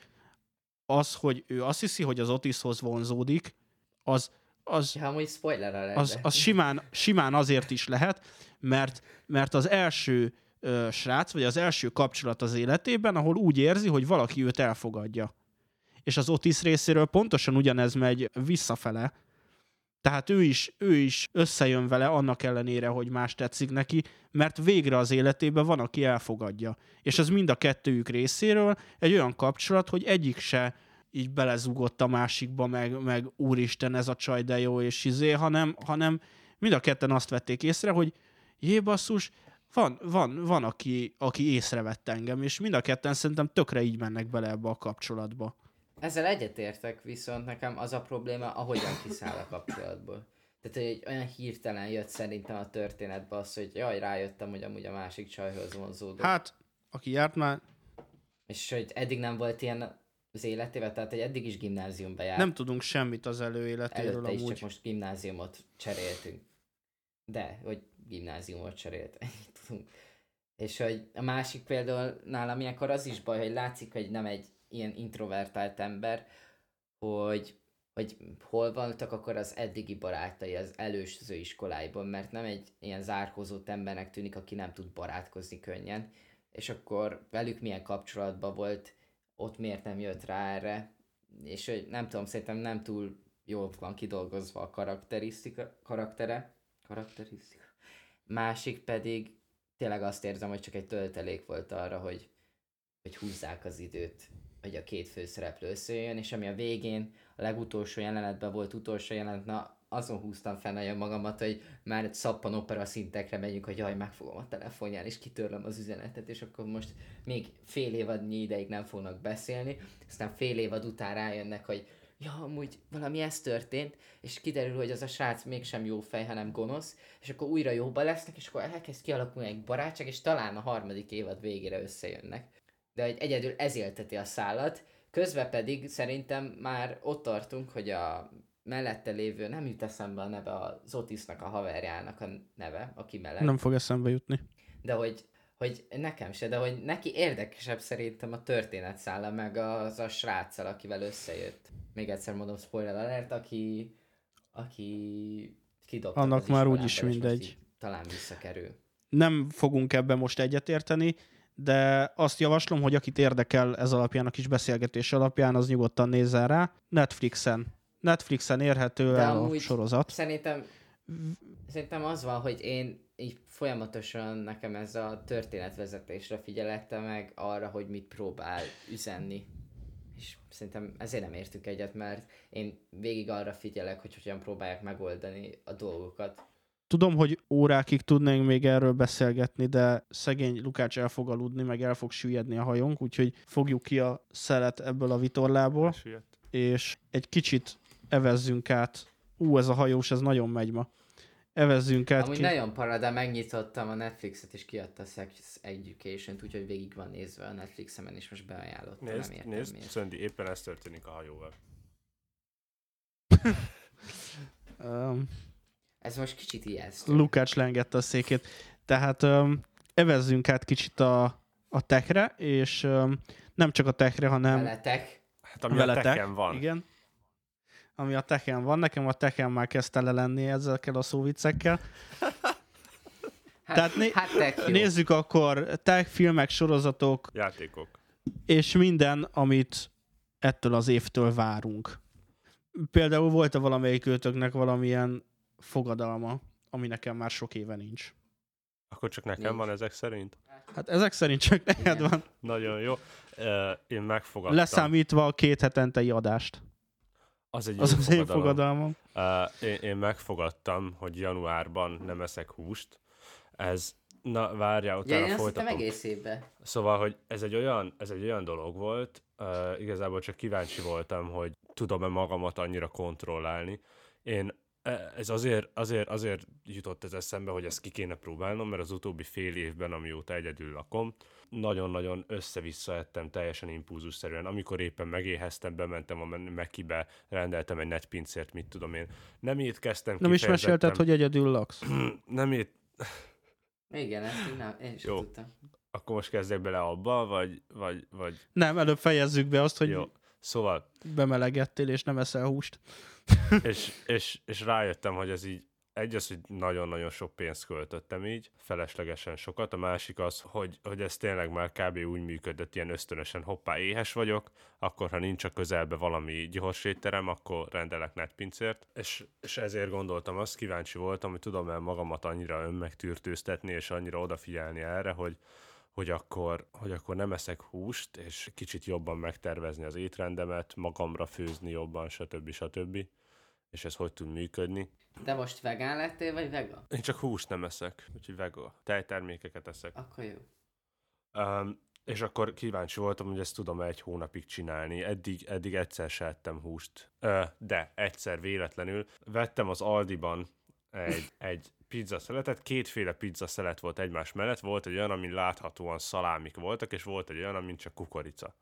az, hogy ő azt hiszi, hogy az Otishoz vonzódik, az, az, ja, amúgy spoiler az, az simán, simán azért is lehet, mert, mert az első ö, srác, vagy az első kapcsolat az életében, ahol úgy érzi, hogy valaki őt elfogadja. És az Otis részéről pontosan ugyanez megy visszafele, tehát ő is, ő is összejön vele annak ellenére, hogy más tetszik neki, mert végre az életében van, aki elfogadja. És ez mind a kettőjük részéről egy olyan kapcsolat, hogy egyik se így belezugott a másikba, meg, meg úristen, ez a csaj de jó, és izé, hanem, hanem mind a ketten azt vették észre, hogy jé, basszus, van, van, van aki, aki észrevett engem, és mind a ketten szerintem tökre így mennek bele ebbe a kapcsolatba. Ezzel egyetértek, viszont nekem az a probléma, ahogyan kiszáll a kapcsolatból. Tehát, hogy egy olyan hirtelen jött szerintem a történetbe az, hogy jaj, rájöttem, hogy amúgy a másik csajhoz vonzódott. Hát, aki járt már... És hogy eddig nem volt ilyen az életével, tehát egy eddig is gimnáziumba járt. Nem tudunk semmit az előéletéről Előtte amúgy. is csak most gimnáziumot cseréltünk. De, hogy gimnáziumot cserélt, ennyit tudunk. És hogy a másik például nálam ilyenkor az is baj, hogy látszik, hogy nem egy ilyen introvertált ember, hogy, hogy hol voltak akkor az eddigi barátai az előző iskoláiban, mert nem egy ilyen zárkózott embernek tűnik, aki nem tud barátkozni könnyen, és akkor velük milyen kapcsolatban volt, ott miért nem jött rá erre, és hogy nem tudom, szerintem nem túl jól van kidolgozva a karakterisztika, karaktere, karakterisztika. Másik pedig tényleg azt érzem, hogy csak egy töltelék volt arra, hogy, hogy húzzák az időt hogy a két főszereplő összejön, és ami a végén, a legutolsó jelenetben volt utolsó jelenet, na azon húztam fel magamat, hogy már szappan opera szintekre megyünk, hogy jaj, megfogom a telefonján, és kitörlöm az üzenetet, és akkor most még fél évadnyi ideig nem fognak beszélni, aztán fél évad után rájönnek, hogy ja, amúgy valami ez történt, és kiderül, hogy az a srác mégsem jó fej, hanem gonosz, és akkor újra jóba lesznek, és akkor elkezd kialakulni egy barátság, és talán a harmadik évad végére összejönnek. De hogy egyedül ez élteti a szállat, közben pedig szerintem már ott tartunk, hogy a mellette lévő, nem jut eszembe a neve, az Otisnak a haverjának a neve, aki mellett. Nem fog eszembe jutni. de hogy, hogy nekem se, de hogy neki érdekesebb szerintem a történetszála, meg az a sráccal, akivel összejött. Még egyszer mondom, spoiler alert, aki, aki kidobta Annak már úgyis mindegy. Talán visszakerül. Nem fogunk ebben most egyetérteni, de azt javaslom, hogy akit érdekel ez alapján, a kis beszélgetés alapján, az nyugodtan nézzen rá. Netflixen. Netflixen érhető De el a sorozat. Szerintem, szerintem az van, hogy én így folyamatosan nekem ez a történetvezetésre figyelette meg arra, hogy mit próbál üzenni. És szerintem ezért nem értünk egyet, mert én végig arra figyelek, hogy hogyan próbálják megoldani a dolgokat. Tudom, hogy órákig tudnánk még erről beszélgetni, de szegény Lukács el fog aludni, meg el fog süllyedni a hajónk, úgyhogy fogjuk ki a szelet ebből a vitorlából, Süllyedt. és egy kicsit evezzünk át. Ú, ez a hajós, ez nagyon megy ma. Evezzünk át Amúgy ki. nagyon para, de megnyitottam a Netflixet, és kiadta a Sex Education-t, úgyhogy végig van nézve a Netflixemen, és most beajánlottam, Nézd, nem értem nézd, miért. Szöndi, éppen ez történik a hajóval. Um, Ez most kicsit ijesztő. Lukács lengette a székét. Tehát um, evezzünk át kicsit a, a techre, és um, nem csak a techre, hanem Veletek. Hát ami veletek. a van. Igen. Ami a techen van. Nekem a techen már kezdte le lenni ezekkel a szóviccekkel. Hát, Tehát né- hát tech. Nézzük akkor tech, filmek, sorozatok, Játékok. és minden, amit ettől az évtől várunk. Például volt-e valamelyik őtöknek valamilyen fogadalma, ami nekem már sok éve nincs. Akkor csak nekem Nincs. van ezek szerint? Hát ezek szerint csak neked Igen. van, Nagyon jó. Én megfogadtam. leszámítva a két hetentei adást. Az egy Az jó az én fogadalom. fogadalmam. Uh, én, én megfogadtam, hogy januárban nem eszek húst. Ez, na várjál, Ja, utána én azt hittem folytatom. egész évben. Szóval, hogy ez egy olyan, ez egy olyan dolog volt, uh, igazából csak kíváncsi voltam, hogy tudom-e magamat annyira kontrollálni. Én e, ez azért, azért, azért jutott ez eszembe, hogy ezt ki kéne próbálnom, mert az utóbbi fél évben, amióta egyedül lakom, nagyon-nagyon össze-vissza ettem teljesen impulzusszerűen. Amikor éppen megéheztem, bementem a Mekibe, rendeltem egy netpincért, mit tudom én. Nem étkeztem Nem is mesélted, hogy egyedül laksz. Nem ét... Igen, ezt én, nem, én sem Jó. tudtam. Akkor most kezdek bele abba, vagy, vagy, vagy... Nem, előbb fejezzük be azt, hogy Jó. Szóval bemelegettél és nem eszel húst. és, és, és rájöttem, hogy ez így egy az, hogy nagyon-nagyon sok pénzt költöttem így, feleslegesen sokat, a másik az, hogy, hogy ez tényleg már kb. úgy működött, ilyen ösztönösen, hoppá, éhes vagyok, akkor ha nincs a közelbe valami gyors étterem, akkor rendelek netpincért, és, és ezért gondoltam azt, kíváncsi voltam, hogy tudom el magamat annyira önmegtűrtőztetni, és annyira odafigyelni erre, hogy, hogy akkor, hogy akkor nem eszek húst, és kicsit jobban megtervezni az étrendemet, magamra főzni jobban, stb. stb. És ez hogy tud működni. De most vegán lettél, vagy vega? Én csak húst nem eszek, úgyhogy vega. Tejtermékeket eszek. Akkor jó. Um, és akkor kíváncsi voltam, hogy ezt tudom egy hónapig csinálni. Eddig, eddig egyszer se ettem húst. Ö, de egyszer véletlenül vettem az Aldiban egy, egy pizza szeletet, kétféle pizza szelet volt egymás mellett, volt egy olyan, amin láthatóan szalámik voltak, és volt egy olyan, amin csak kukorica.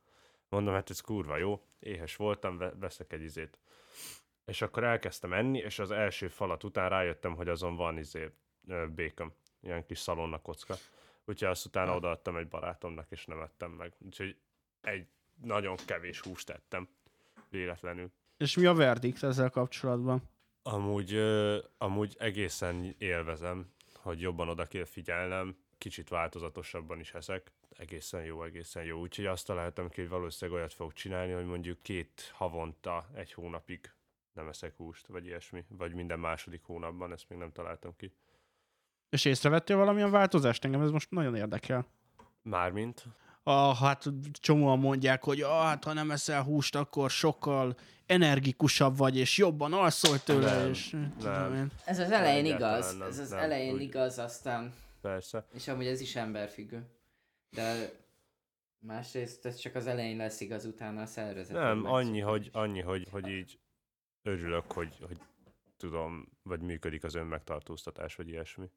Mondom, hát ez kurva jó, éhes voltam, ve- veszek egy izét. És akkor elkezdtem enni, és az első falat után rájöttem, hogy azon van izé bacon, ilyen kis szalonna kocka. Úgyhogy azt utána odaadtam egy barátomnak, és nem ettem meg. Úgyhogy egy nagyon kevés húst ettem, véletlenül. És mi a verdikt ezzel kapcsolatban? Amúgy, amúgy egészen élvezem, hogy jobban oda kell figyelnem, kicsit változatosabban is eszek. Egészen jó, egészen jó. Úgyhogy azt találtam ki, hogy valószínűleg olyat fogok csinálni, hogy mondjuk két havonta, egy hónapig nem eszek húst, vagy ilyesmi. Vagy minden második hónapban, ezt még nem találtam ki. És észrevettél valamilyen változást? Engem ez most nagyon érdekel. Mármint? Ah, hát csomóan mondják, hogy ah, hát ha nem eszel húst, akkor sokkal energikusabb vagy, és jobban alszol tőle, Nem, és nem. tudom én. Ez az elején igaz. nem, ez az nem, elején úgy- igaz, aztán... Persze. És amúgy ez is emberfüggő. De másrészt ez csak az elején lesz igaz, utána a szervezet. Nem, annyi, hogy, annyi hogy, hogy így örülök, hogy, hogy tudom, vagy működik az önmegtartóztatás, vagy ilyesmi.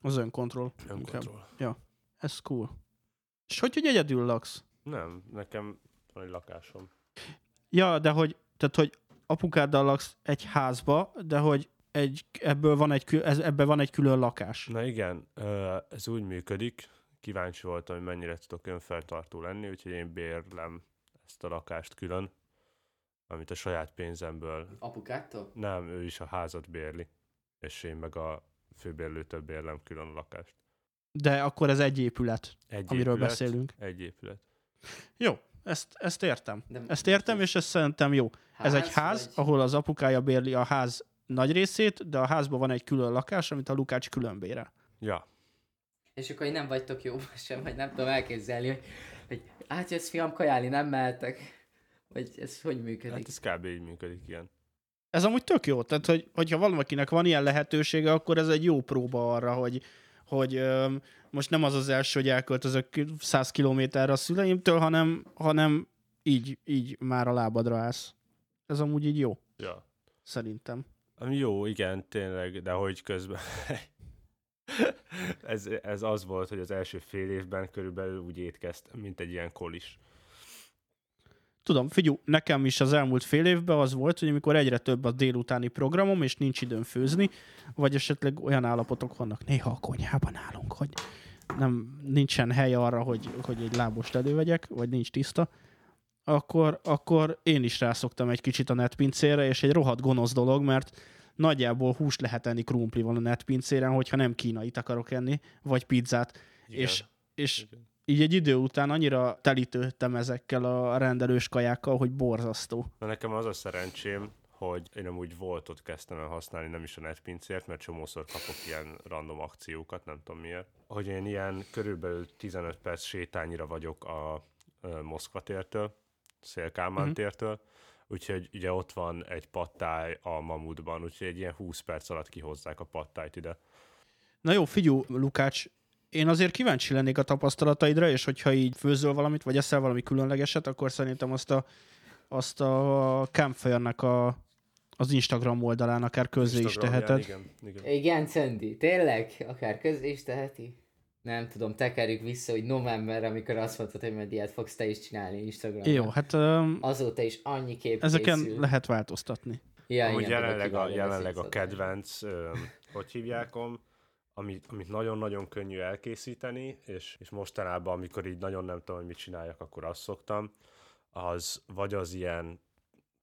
Az önkontroll. Önkontroll. Ez cool. És hogy, hogy egyedül laksz? Nem, nekem van egy lakásom. Ja, de hogy, tehát, hogy apukáddal laksz egy házba, de hogy egy, ebből van egy, ez, ebben van egy külön lakás. Na igen, ez úgy működik, kíváncsi voltam, hogy mennyire tudok önfeltartó lenni, úgyhogy én bérlem ezt a lakást külön, amit a saját pénzemből, Apukától? nem, ő is a házat bérli, és én meg a főbérlőtől bérlem külön a lakást. De akkor ez egy épület, Egy amiről épület, beszélünk. Egy épület. Jó, ezt, ezt értem. De Ezt értem, és ez szerintem jó. Ez egy ház, vagy... ahol az apukája bérli a ház nagy részét, de a házban van egy külön lakás, amit a Lukács külön bérel. Ja, És akkor így nem vagytok jó sem, vagy nem tudom elképzelni, hogy, hogy átjössz fiam kajálni, nem mehetek. Vagy ez hogy működik? hát ez kb. így működik, igen. Ez amúgy tök jó, tehát hogy, hogyha valakinek van ilyen lehetősége, akkor ez egy jó próba arra, hogy, hogy öm, most nem az az első, hogy elköltözök 100 kilométerre a szüleimtől, hanem, hanem így, így már a lábadra állsz. Ez amúgy így jó, Ja. szerintem. Ami jó, igen, tényleg, de hogy közben... ez, ez az volt, hogy az első fél évben körülbelül úgy étkeztem, mint egy ilyen kolis. Tudom, figyú, nekem is az elmúlt fél évben az volt, hogy amikor egyre több a délutáni programom, és nincs időm főzni, vagy esetleg olyan állapotok vannak néha a konyhában állunk, hogy nem, nincsen hely arra, hogy, hogy egy lábost elővegyek, vagy nincs tiszta, akkor, akkor én is rászoktam egy kicsit a netpincére, és egy rohadt gonosz dolog, mert nagyjából húst lehet enni krumplival a netpincéren, hogyha nem kínait akarok enni, vagy pizzát. Igen. És, és Igen. Így egy idő után annyira telítődtem ezekkel a rendelős kajákkal, hogy borzasztó. Na nekem az a szerencsém, hogy én amúgy voltot kezdtem el használni, nem is a netpincért, mert csomószor kapok ilyen random akciókat, nem tudom miért. Hogy én ilyen körülbelül 15 perc sétányira vagyok a Moszkva tértől, Szélkálmán Mhm. tértől, úgyhogy ugye ott van egy pattály a Mamutban, úgyhogy egy ilyen 20 perc alatt kihozzák a pattájt ide. Na jó, figyú, Lukács, én azért kíváncsi lennék a tapasztalataidra, és hogyha így főzöl valamit, vagy eszel valami különlegeset, akkor szerintem azt a, azt a Campfire-nek a, az Instagram oldalán akár közzé is teheted. Igen, igen. Igen, Cendi, tényleg? Akár közé is teheti? Nem tudom, tekerjük vissza, hogy november, amikor azt mondtad, hogy majd ilyet fogsz te is csinálni Instagramon. Jó, hát um, Azóta is annyi kép ezeken készül. lehet változtatni. Ja, Amúgy igen, jelenleg a, jelenleg a kedvenc, ö, hogy hívjákom, amit, amit nagyon-nagyon könnyű elkészíteni, és, és mostanában, amikor így nagyon nem tudom, hogy mit csináljak, akkor azt szoktam, az vagy az ilyen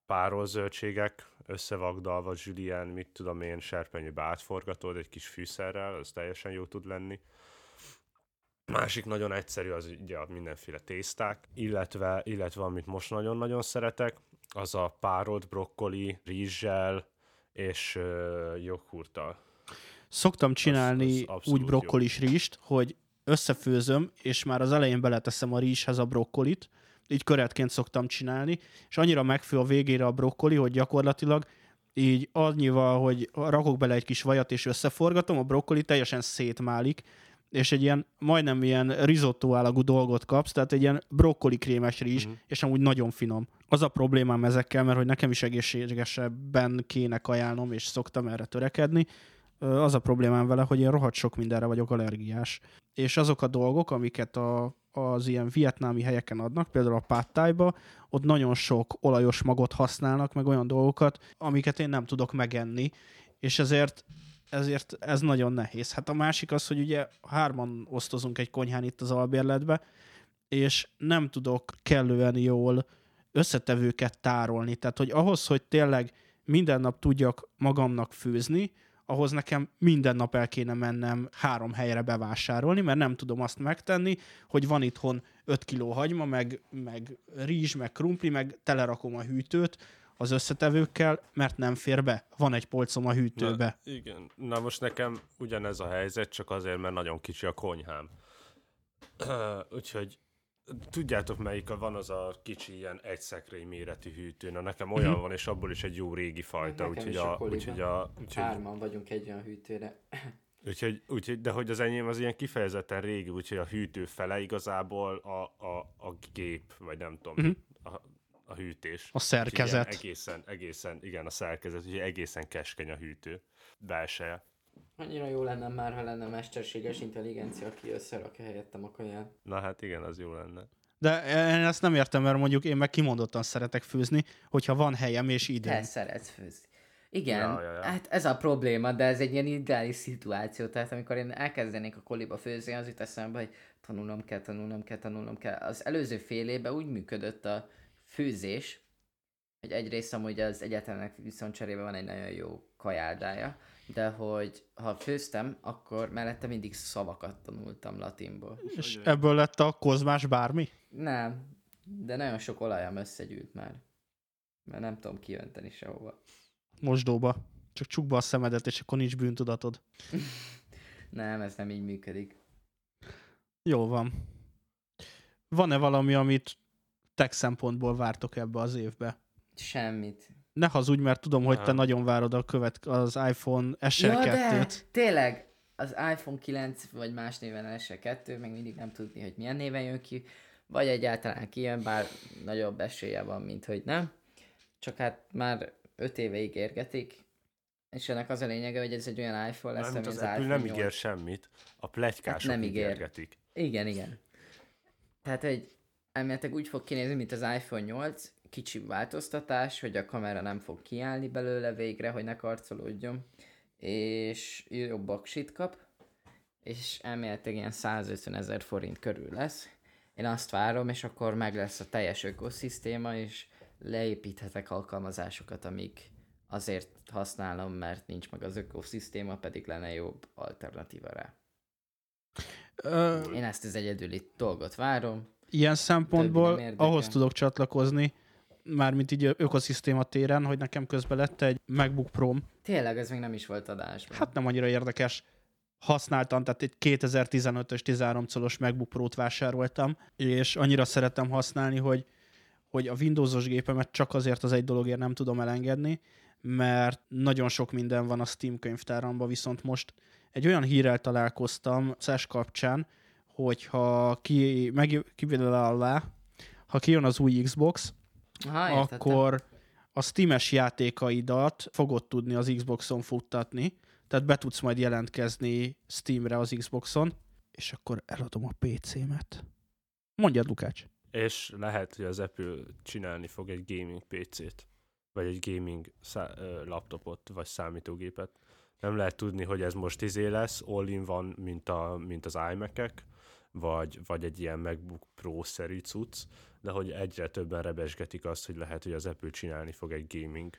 párolzöldségek összevagdalva, zsülien, mit tudom én, serpenyőbe átforgatod egy kis fűszerrel, az teljesen jó tud lenni. Másik nagyon egyszerű az ugye mindenféle tészták, illetve, illetve amit most nagyon-nagyon szeretek, az a párolt brokkoli, rizssel és ö, joghurttal. Szoktam csinálni az abszolút úgy jó. brokkolis rizst, hogy összefőzöm, és már az elején beleteszem a rizshez a brokkolit, így köretként szoktam csinálni, és annyira megfő a végére a brokkoli, hogy gyakorlatilag így annyival, hogy rakok bele egy kis vajat és összeforgatom, a brokkoli teljesen szétmálik, és egy ilyen majdnem ilyen risotto állagú dolgot kapsz, tehát egy ilyen brokkoli krémes rizs, mm. és amúgy nagyon finom. Az a problémám ezekkel, mert hogy nekem is egészségesebben kéne kajálnom, és szoktam erre törekedni, az a problémám vele, hogy én rohadt sok mindenre vagyok allergiás. És azok a dolgok, amiket a, az ilyen vietnámi helyeken adnak, például a páttájba, ott nagyon sok olajos magot használnak, meg olyan dolgokat, amiket én nem tudok megenni, és ezért ezért ez nagyon nehéz. Hát a másik az, hogy ugye hárman osztozunk egy konyhán itt az albérletbe, és nem tudok kellően jól összetevőket tárolni. Tehát, hogy ahhoz, hogy tényleg minden nap tudjak magamnak főzni, ahhoz nekem minden nap el kéne mennem három helyre bevásárolni, mert nem tudom azt megtenni, hogy van itthon 5 kiló hagyma, meg, meg rizs, meg krumpli, meg telerakom a hűtőt az összetevőkkel, mert nem fér be. Van egy polcom a hűtőbe. Na, igen. Na most nekem ugyanez a helyzet, csak azért, mert nagyon kicsi a konyhám. Úgyhogy tudjátok melyik a, van az a kicsi ilyen egy szekrény méretű hűtő. Na nekem olyan Mhm. van, és abból is egy jó régi fajta, úgyhogy a, a úgyhogy a, úgyhogy, Hárman vagyunk egy olyan hűtőre. úgyhogy, úgyhogy, de hogy az enyém az ilyen kifejezetten régi, úgyhogy a hűtő fele igazából a, a, a gép, vagy nem tudom, Mhm. a, a hűtés. A Úgyhogy szerkezet. ilyen Egészen, egészen, igen, a szerkezet, úgyhogy egészen keskeny a hűtő belseje. Annyira jó lenne már, ha lenne mesterséges intelligencia, aki összerakja helyettem a kaját. Na hát igen, az jó lenne. De én ezt nem értem, mert mondjuk én meg kimondottan szeretek főzni, hogyha van helyem és időm. Te szeretsz főzni. Igen, Ja, ja, ja. hát ez a probléma, de ez egy ilyen ideális szituáció, tehát amikor én elkezdenék a koliba főzni, az jut eszembe, hogy tanulnom kell, tanulnom kell, tanulnom kell. Az előző fél évben úgy működött a főzés, hogy egyrészt amúgy az egyetemnek viszont cserébe van egy nagyon jó kajáldája, de hogy ha főztem, akkor mellette mindig szavakat tanultam latinból. És ebből lett a kozmás bármi? Nem, de nagyon sok olajam összegyűlt már. Mert nem tudom kiönteni sehova. Mosdóba. Csak csukd be a szemedet, és akkor nincs bűntudatod. Nem, ez nem így működik. Jó van. Van-e valami, amit tech szempontból vártok ebbe az évbe? Semmit. Ne hazudj, mert tudom, hogy te Nem. nagyon várod a követ, az iPhone SE Ja, de 2-t. tényleg, az iPhone 9 vagy más néven SE 2, még mindig nem tudni, hogy milyen néven jön ki, vagy egyáltalán kijön, bár nagyobb esélye van, mint hogy nem. Csak hát már 5 éve ígérgetik, és ennek az a lényege, hogy ez egy olyan iPhone lesz, Mármint ami az az, Apple iPhone nem 8. ígér semmit, a plegykások Hát nem ígér. ígérgetik. Igen, igen. Tehát, hogy elméletileg úgy fog kinézni, mint az iPhone 8, kicsi változtatás, hogy a kamera nem fog kiállni belőle végre, hogy ne karcolódjon, és jobb aksit kap, és elméletileg ilyen 150 ezer forint körül lesz. Én azt várom, és akkor meg lesz a teljes ökoszisztéma, és leépíthetek alkalmazásokat, amik azért használom, mert nincs meg az ökoszisztéma, pedig lenne jobb alternatíva rá. Ö, Én ezt az egyedüli dolgot várom. ilyen szempontból ahhoz tudok csatlakozni, mármint így ökoszisztéma téren, hogy nekem közben lett egy MacBook pro Tényleg, ez még nem is volt adásban. Hát nem annyira érdekes. Használtam, tehát egy 2015-ös 13 colos MacBook Pro-t vásároltam, és annyira szeretem használni, hogy, hogy a Windowsos gépemet csak azért az egy dologért nem tudom elengedni, mert nagyon sok minden van a Steam könyvtáramban, viszont most egy olyan hírrel találkoztam CES kapcsán, hogyha ki, meg, ki, alá, ha kijön az új Xbox, Aha, értettem. akkor a Steam-es játékaidat fogod tudni az Xboxon futtatni, tehát be tudsz majd jelentkezni Steamre az Xboxon, és akkor eladom a PC-met. Mondjad, Lukács. És lehet, hogy az Apple csinálni fog egy gaming PC-t, vagy egy gaming szá- laptopot, vagy számítógépet. Nem lehet tudni, hogy ez most izé lesz, all-in van, mint, a, mint az iMac-ek, vagy, vagy egy ilyen MacBook Pro-szerű cucc, de hogy egyre többen rebesgetik azt, hogy lehet, hogy az Apple csinálni fog egy gaming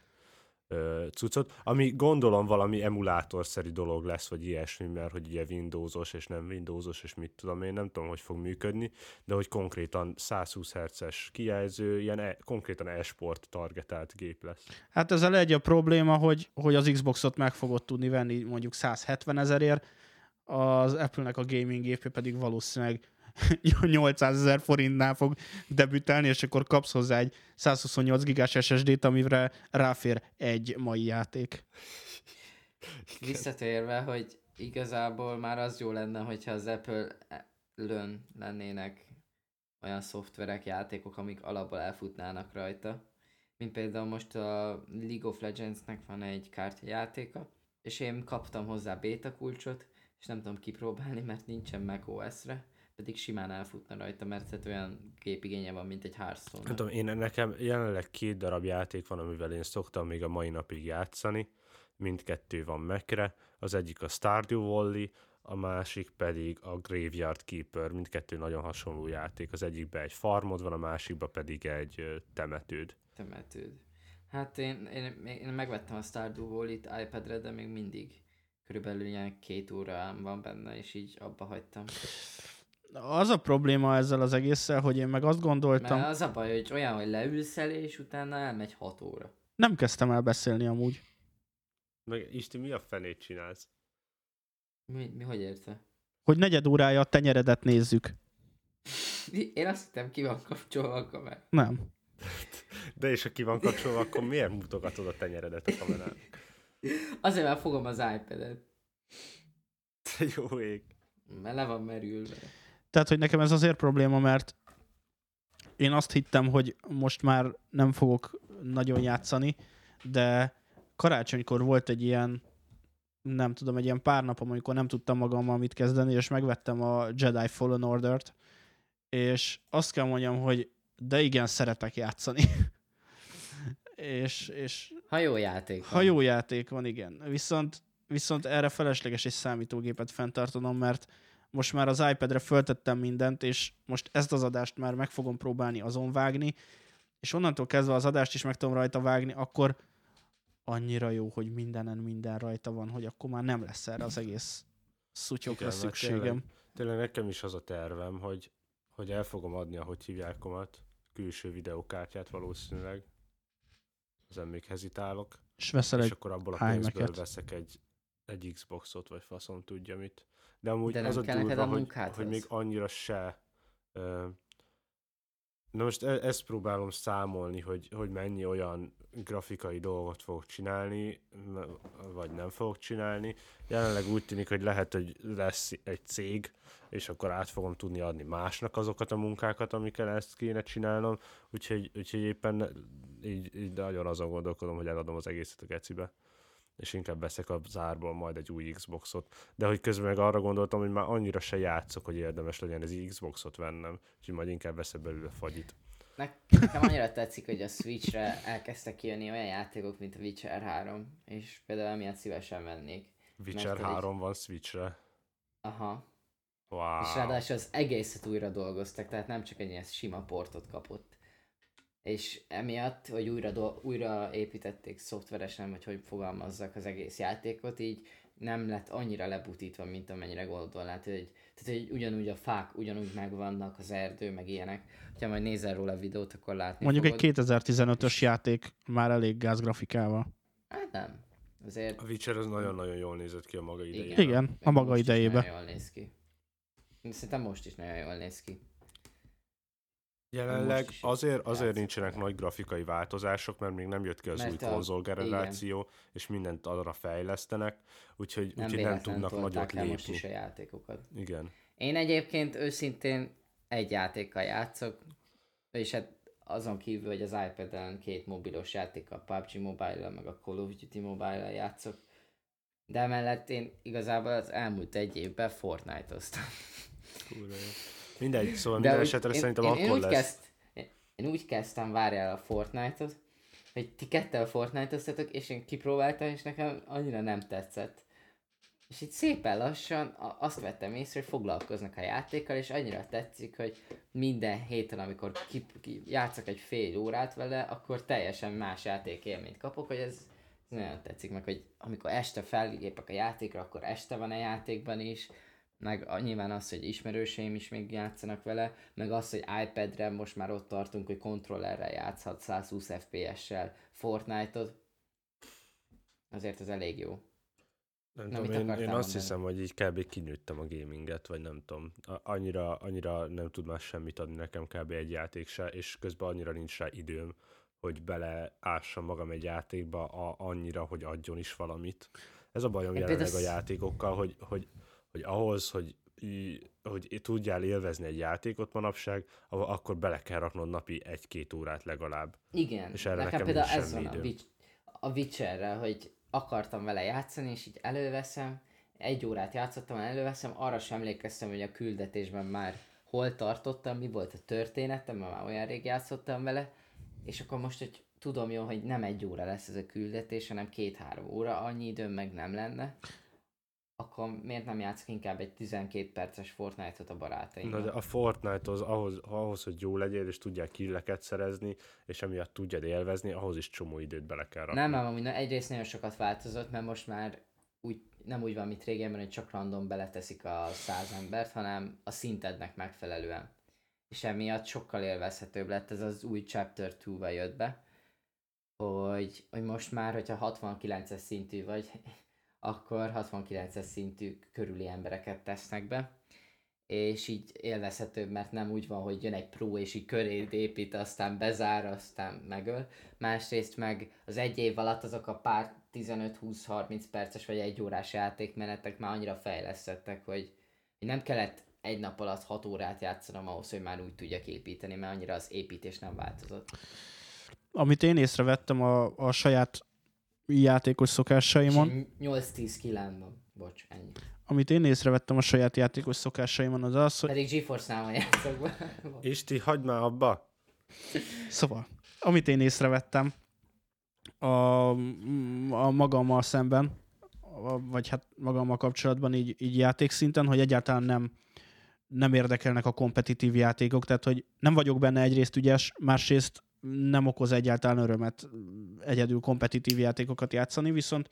ö, cuccot, ami gondolom valami emulátorszerű dolog lesz, vagy ilyesmi, mert hogy ugye Windowsos és nem Windowsos, és mit tudom én, nem tudom, hogy fog működni, de hogy konkrétan 120 Hz-es kijelző, ilyen e, konkrétan e-sport targetált gép lesz. Hát ezzel egy a probléma, hogy, hogy az Xboxot meg fogod tudni venni mondjuk 170 ezerért, az Apple-nek a gaming gépje pedig valószínűleg 800 ezer forintnál fog debütálni, és akkor kapsz hozzá egy 128 gigás SSD-t, amire ráfér egy mai játék. Visszatérve, hogy igazából már az jó lenne, hogyha az Apple-lön lennének olyan szoftverek, játékok, amik alapból elfutnának rajta. Mint például most a League of Legends-nek van egy kártyajátéka, és én kaptam hozzá beta kulcsot, és nem tudom kipróbálni, mert nincsen Mac OS-re, pedig simán elfutna rajta, mert hát olyan gépigénye van, mint egy Hearthstone. Nem tudom, én nekem jelenleg két darab játék van, amivel én szoktam még a mai napig játszani. Mindkettő van mekre. Az egyik a Stardew Valley, a másik pedig a Graveyard Keeper. Mindkettő nagyon hasonló játék. Az egyikben egy farmod van, a másikban pedig egy temetőd. temetőd. Hát én, én, én megvettem a Stardew Valley-t iPad-re, de még mindig körülbelül ilyen két órám van benne, és így abba hagytam. Az a probléma ezzel az egésszel, hogy én meg azt gondoltam, Mert az a baj, hogy olyan, hogy leülsz elé, és utána elmegy hat óra. nem kezdtem el beszélni amúgy. Meg Isti, mi a fenét csinálsz? Mi, mi hogy érte? Hogy negyed órája a tenyeredet nézzük. Én azt hittem, ki van kapcsolva a kamera. Nem. De és ha ki van kapcsolva, akkor miért mutogatod a tenyeredet a kamerán? Azért már fogom az iPad-et, Jó ég. mert le van merülve. Tehát, hogy nekem ez azért probléma, mert én azt hittem, hogy most már nem fogok nagyon játszani, de karácsonykor volt egy ilyen, nem tudom, egy ilyen pár napom, amikor nem tudtam magammal mit kezdeni, és megvettem a Jedi Fallen Order-t, és azt kell mondjam, hogy de igen, szeretek játszani. és, és Hajójáték van. Hajójáték van, igen. Viszont, viszont erre felesleges egy számítógépet fenntartanom, mert most már az iPad-re föltettem mindent, és most ezt az adást már meg fogom próbálni azon vágni, és onnantól kezdve az adást is meg tudom rajta vágni, akkor annyira jó, hogy mindenen minden rajta van, hogy akkor már nem lesz erre az egész szutyokra Igen, szükségem. Tényleg, tényleg nekem is az a tervem, hogy, hogy el fogom adni, ahogy hívják komat, külső videókártyát valószínűleg. Ezen még hezitálok. És veszel és egy... akkor abból a iMac-et. pénzből veszek egy, egy Xboxot, vagy faszom tudja mit. De amúgy De nem az a kell durva, a hogy, hogy még annyira se... Ö, na most e- ezt próbálom számolni, hogy, hogy mennyi olyan grafikai dolgot fogok csinálni, vagy nem fogok csinálni. Jelenleg úgy tűnik, hogy lehet, hogy lesz egy cég, és akkor át fogom tudni adni másnak azokat a munkákat, amikkel ezt kéne csinálnom, úgyhogy, úgyhogy éppen így, így nagyon azon gondolkodom, hogy eladom az egészet a gecibe és inkább veszek a zárból majd egy új Xboxot. De hogy közben meg arra gondoltam, hogy már annyira se játszok, hogy érdemes legyen ez Xboxot vennem, úgyhogy majd inkább veszek belőle fagyit. Ne- Nekem annyira tetszik, hogy a Switchre elkezdtek kijönni olyan játékok, mint a Witcher 3, és például emiatt szívesen vennék. Witcher pedig- 3 van Switchre. Aha. Wow. És ráadásul az egészet újra dolgoztak, tehát nem csak egy ilyen sima portot kapott. És emiatt, hogy újra, do- újra építették szoftveresen, vagy hogy fogalmazzak az egész játékot, így nem lett annyira lebutítva, mint amennyire gondolnád. Hogy, tehát, hogy ugyanúgy a fák ugyanúgy megvannak, az erdő, meg ilyenek. Ha majd nézel róla a videót, akkor látni Mondjuk fogod. egy 2015-ös játék már elég gázgrafikával. Hát nem. Azért A Witcher az nagyon-nagyon jól nézett ki a maga idején. igen. Igen, a maga most is idejébe. Nagyon jól néz ki. Szerintem most is nagyon jól néz ki. Jelenleg azért, azért nincsenek nagy grafikai változások, mert még nem jött ki az Mert új a- konzol generáció, és mindent arra fejlesztenek, úgyhogy, Nem úgyhogy nem tudnak nagyot le most lépni. is a játékokat. Igen. Én egyébként őszintén egy játékkal játszok, és hát azon kívül, hogy az iPad-en két mobilos játék, a PUBG mobile meg a Call of Duty mobile játszok, de emellett én igazából az elmúlt egy évben Fortnite-oztam. Kurva jó. Mindegy, szóval De minden esetre én, szerintem én, akkor én úgy lesz. Kezd, én, úgy kezdtem, várjál a Fortnite-ot, hogy ti kettel Fortnite-oztatok, és én kipróbáltam, és nekem annyira nem tetszett. És itt szépen lassan azt vettem észre, hogy foglalkoznak a játékkal, és annyira tetszik, hogy minden héten, amikor ki, ki, játszok egy fél órát vele, akkor teljesen más játékélményt kapok, hogy ez, ez nagyon tetszik, meg hogy amikor este fellépek a játékra, akkor este van a játékban is, meg nyilván az, hogy ismerőseim is még játszanak vele, meg az, hogy iPad-re most már ott tartunk, hogy kontrollerrel játszhat 120 FPS-sel Fortnite-ot, azért ez elég jó. Nem Na, tudom, én, én azt mondani? hiszem, hogy így kb. kinőttem a gaminget, vagy nem tudom. Annyira, annyira nem tud már semmit adni nekem kb. egy játék se, és közben annyira nincs rá időm, hogy beleássam magam egy játékba a, annyira, hogy adjon is valamit. Ez a bajom jelenleg a játékokkal, hogy, hogy, hogy ahhoz, hogy hogy tudjál élvezni egy játékot manapság, a- akkor bele kell raknod napi egy-két órát legalább. Igen, És erre nekem nekem például ez van a, időm. Witch, a Witcherrel, hogy akartam vele játszani, és így előveszem, egy órát játszottam, előveszem, arra sem emlékeztem, hogy a küldetésben már hol tartottam, mi volt a történetem, mert már olyan rég játszottam vele, és akkor most, hogy tudom jól, hogy nem egy óra lesz ez a küldetés, hanem két-három óra, annyi időm meg nem lenne, akkor miért nem játszok inkább egy 12 perces Fortnite-ot a barátaimmal? Na de a Fortnite az ahhoz, ahhoz, hogy jó legyél, és tudják killeket szerezni, és emiatt tudjad élvezni, ahhoz is csomó időt bele kell rakni. Nem, nem, amúgy egyrészt nagyon sokat változott, mert most már úgy, nem úgy van, mint régenben, hogy csak random beleteszik a száz embert, hanem a szintednek megfelelően. És emiatt sokkal élvezhetőbb lett, ez az új Chapter 2-vel jött be, hogy, hogy most már, hogyha 69-es szintű vagy, akkor 69-es szintű körüli embereket tesznek be, és így élvezhetőbb, mert nem úgy van, hogy jön egy pro, és így körét épít, aztán bezár, aztán megöl. Másrészt meg az egy év alatt azok a pár 15-20-30 perces vagy egy órás játékmenetek már annyira fejlesztettek, hogy nem kellett egy nap alatt 6 órát játszanom ahhoz, hogy már úgy tudjak építeni, mert annyira az építés nem változott. Amit én észrevettem a, a saját játékos szokásaimon, én 8-10 kilám van. Bocs, ennyi. amit én észrevettem a saját játékos szokásaimon, az az, hogy Pedig GeForce-nál játszok. Isti, hagyd már abba! Szóval, amit én észrevettem, a, a magammal szemben, a- vagy hát magammal kapcsolatban így, így játékszinten, hogy egyáltalán nem, nem érdekelnek a kompetitív játékok, tehát hogy nem vagyok benne egyrészt ügyes, másrészt nem okoz egyáltalán örömet egyedül kompetitív játékokat játszani, viszont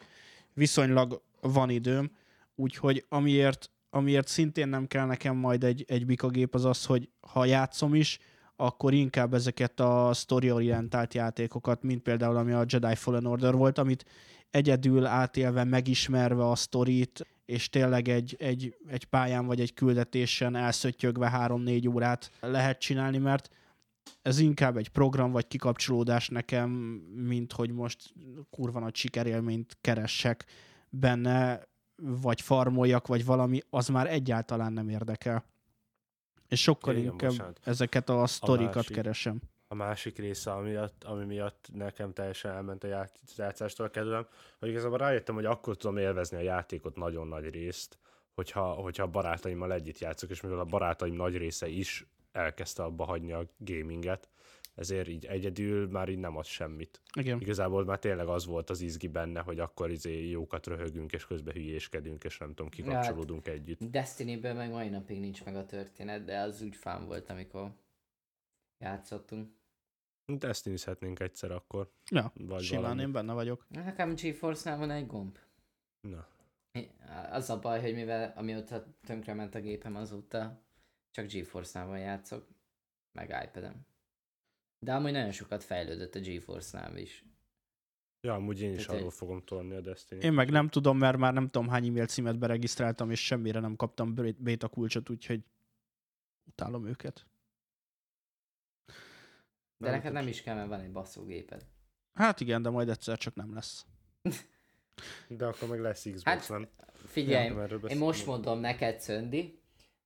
viszonylag van időm, úgyhogy amiért, amiért szintén nem kell nekem majd egy, egy bikagép az az, hogy ha játszom is, akkor inkább ezeket a story-orientált játékokat, mint például ami a Jedi Fallen Order volt, amit egyedül átélve, megismerve a sztorit, és tényleg egy, egy, egy pályán vagy egy küldetésen elszöttyögve három-négy órát lehet csinálni, mert ez inkább egy program vagy kikapcsolódás nekem, mint hogy most kurva nagy sikerélményt keressek benne, vagy farmoljak, vagy valami, az már egyáltalán nem érdekel. És sokkal Igen, inkább bocsánat. ezeket a sztorikat másik- keresem. A másik része, ami miatt, ami miatt nekem teljesen elment a ját- játszástól a kedvem, hogy igazából rájöttem, hogy akkor tudom élvezni a játékot nagyon nagy részt, hogyha, hogyha a barátaimmal együtt játszok, és mivel a barátaim nagy része is elkezdte abba hagyni a gaminget, ezért így egyedül már így nem ad semmit. Igen. Igazából már tényleg az volt az izgi benne, hogy akkor izé jókat röhögünk, és közben hülyéskedünk, és nem tudom, kikapcsolódunk együtt. Destiny-ből meg mai napig nincs meg a történet, de az úgy fán volt, amikor játszottunk. Destiny-zhetnénk egyszer akkor. Ja, Vagy simán valami. én benne vagyok. Nekem GeForce-nál van egy gomb. Na. Az a baj, hogy mivel amióta tönkrement a gépem azóta, csak GeForce-nál játszok, meg iPad-em. De amúgy nagyon sokat fejlődött a GeForce-nál is. Ja, amúgy én is Tehát egy- arról fogom tolni a Destiny. Én meg nem tudom, mert már nem tudom hány e-mail címet beregisztráltam, és semmire nem kaptam beta kulcsot, úgyhogy utálom őket. De neked nem is kell, mert van egy basszógéped. Hát igen, de majd egyszer csak nem lesz. De akkor meg lesz Xbox, Hát, nem? Figyelj, Nem, én most mondom neked, Szöndi,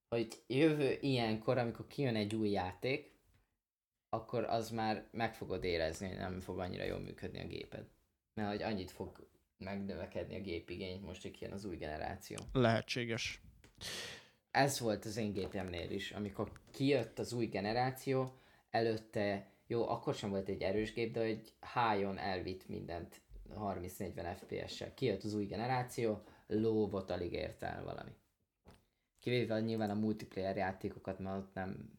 hogy jövő ilyenkor, amikor kijön egy új játék, akkor az már meg fogod érezni, hogy nem fog annyira jól működni a géped. Mert hogy annyit fog megnövekedni a gépigény, most, hogy kijön az új generáció. Lehetséges. Ez volt az én gépemnél is, amikor kijött az új generáció, előtte, jó, akkor sem volt egy erős gép, de hogy high elvitt mindent 30-40 FPS-sel. Kijött az új generáció, lóvot alig ért el valami. Kivéve nyilván a multiplayer játékokat, mert ott nem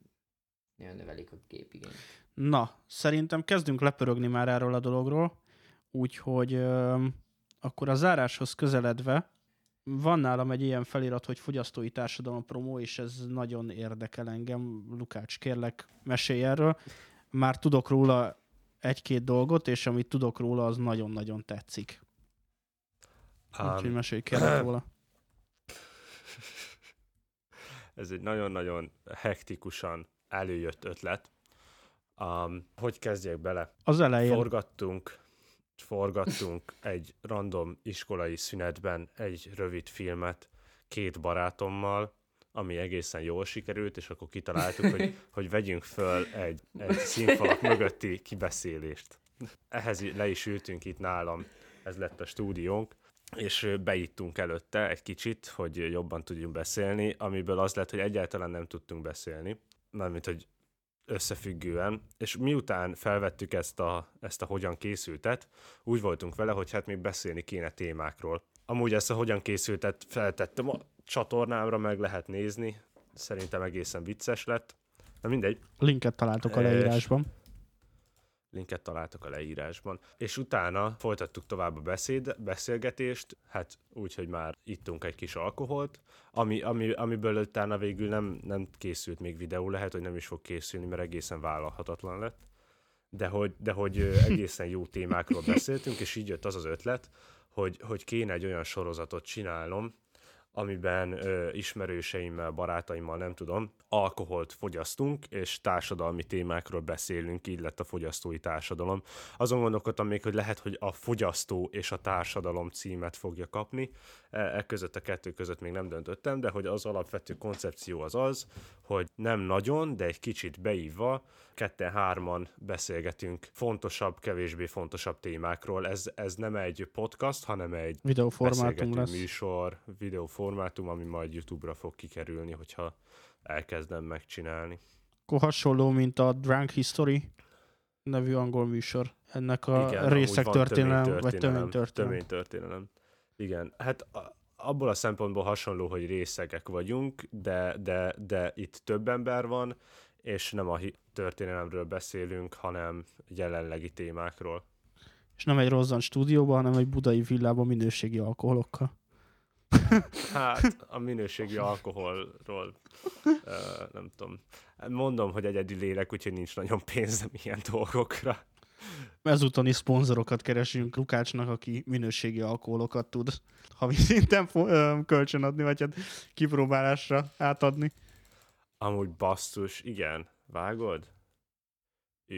nagyon növelik a gépigényt. Na, szerintem kezdünk lepörögni már erről a dologról, úgyhogy ö, akkor a záráshoz közeledve van nálam egy ilyen felirat, hogy fogyasztói társadalom promó, és ez nagyon érdekel engem. Lukács, kérlek, mesélj erről. Már tudok róla egy-két dolgot, és amit tudok róla, az nagyon-nagyon tetszik. Úgyhogy Um, mesélj kérlek róla. Ez egy nagyon-nagyon hektikusan előjött ötlet. Um, hogy kezdjek bele? Az elején. Forgattunk, forgattunk egy random iskolai szünetben egy rövid filmet két barátommal, ami egészen jól sikerült, és akkor kitaláltuk, hogy, hogy vegyünk föl egy, egy színfalak mögötti kibeszélést. Ehhez le is ültünk itt nálam, ez lett a stúdiónk, és beittunk előtte egy kicsit, hogy jobban tudjunk beszélni, amiből az lett, hogy egyáltalán nem tudtunk beszélni, mármint, hogy összefüggően, és miután felvettük ezt a, ezt a hogyan készültet, úgy voltunk vele, hogy hát még beszélni kéne témákról. Amúgy ezt a hogyan készültet feltettem a csatornámra, meg lehet nézni, szerintem egészen vicces lett. Na mindegy, Linket találtok a És- leírásban. Linket találtok a leírásban. És utána folytattuk tovább a beszéd, beszélgetést, hát úgy, hogy már ittunk egy kis alkoholt, ami, ami, amiből utána végül nem, nem készült még videó, lehet, hogy nem is fog készülni, mert egészen vállalhatatlan lett. De hogy, de hogy egészen jó témákról beszéltünk, és így jött az az ötlet, hogy, hogy kéne egy olyan sorozatot csinálnom, amiben ö, ismerőseimmel, barátaimmal, nem tudom, alkoholt fogyasztunk, és társadalmi témákról beszélünk, így lett a fogyasztói társadalom. Azon gondolkodtam még, hogy lehet, hogy a fogyasztó és a társadalom címet fogja kapni. E, e között a kettő között még nem döntöttem, de hogy az alapvető koncepció az az, hogy nem nagyon, de egy kicsit beívva, ketten-hárman beszélgetünk fontosabb, kevésbé fontosabb témákról. Ez, ez nem egy podcast, hanem egy Videóformátum lesz. műsor, videóformátum, ami majd YouTube-ra fog kikerülni, hogyha elkezdem megcsinálni. Akkor hasonló, mint a Drunk History nevű angol műsor. Ennek a Igen, részek történelem, vagy töménytörténelem, töménytörténelem. Töménytörténelem. Igen, hát a- abból a szempontból hasonló, hogy részegek vagyunk, de, de, de itt több ember van, és nem a történelemről beszélünk, hanem jelenlegi témákról. És nem egy rozzan stúdióban, hanem egy budai villában minőségi alkoholokkal. Hát a minőségi alkoholról ö, nem tudom. Mondom, hogy egyedi lélek, úgyhogy nincs nagyon pénzem ilyen dolgokra. Ezúton is szponzorokat keresünk Lukácsnak, aki minőségi alkoholokat tud havi szinten kölcsönadni, vagy hát kipróbálásra átadni. Amúgy basszus, igen. Vágod?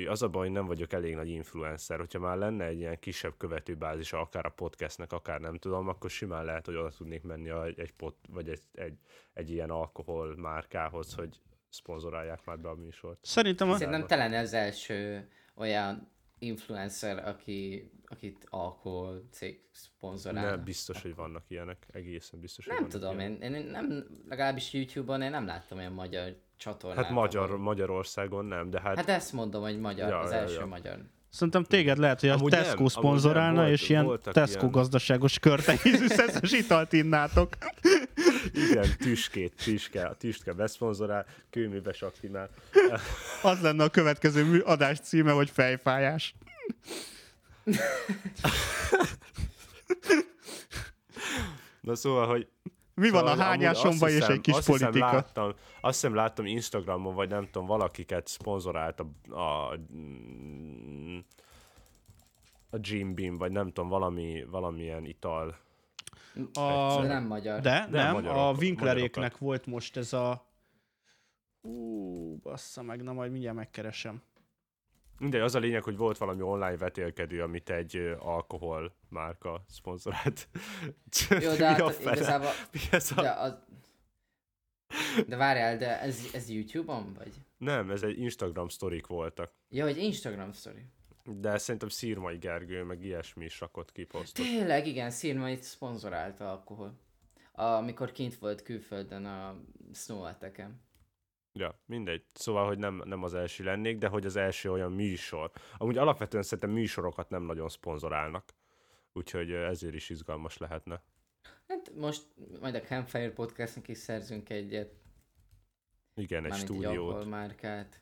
Az a baj, hogy nem vagyok elég nagy influencer. Hogyha már lenne egy ilyen kisebb követőbázisa, akár a podcastnek, akár nem tudom, akkor simán lehet, hogy oda tudnék menni a, egy pot, vagy egy, egy, egy ilyen alkohol márkához, hogy szponzorálják már be a műsort. Szerintem a... Szerintem te lennél az első olyan influencer, aki, akit alkohol cég szponzorál. Nem, biztos, hogy vannak ilyenek. Egészen biztos, hogy Nem tudom, ilyenek. én, én nem, legalábbis YouTube-on én nem láttam olyan magyar csatornát. Hát Magyar, Magyarországon nem, de hát, Hát ezt mondom, hogy magyar, Ja, az ja, első ja. magyar. Szerintem téged lehet, hogy a Amúgy nem, Tesco amúgy szponzorálna, nem, volt- és ilyen Tesco ilyen- gazdaságos körtehézű szeszes italt innátok. igen, tüskét, tüske, a tüske beszponzorál, kőműves aktimál. Az lenne a következő adás címe, hogy fejfájás. Na szóval, hogy Mi van Szóval a amúgy hányásomban azt és hiszem- egy kis azt hiszem politika? Láttam, azt hiszem láttam Instagramon, vagy nem tudom, valakiket szponzorált a, a, a Jim Beam, vagy nem tudom, valami, valamilyen ital. A... De nem magyar. De, Nem, nem, magyarok- a Winkleréknek magyarokat. volt most ez a... Ú, bassza meg, na majd mindjárt megkeresem. Mindegy, az a lényeg, hogy volt valami online vetélkedő, amit egy alkohol márka szponzorált. Jó, de hát igazából... Mi ez a... De, az... de várjál, de ez, ez YouTube-on vagy? Nem, ez egy Instagram sztorik voltak. Ja, egy Instagram story. De szerintem Szírmai Gergő, meg ilyesmi is rakott ki posztot. Tényleg, igen, Szirmait szponzorálta alkohol. Amikor kint volt külföldön a Snowateken. Ja, mindegy. Szóval, hogy nem, nem az első lennék, de hogy az első olyan műsor. Amúgy alapvetően szerintem műsorokat nem nagyon szponzorálnak. Úgyhogy ezért is izgalmas lehetne. Hát most majd a Campfire Podcastnak is szerzünk egyet. Igen, egy mármint egy stúdiót. alkoholmárkát.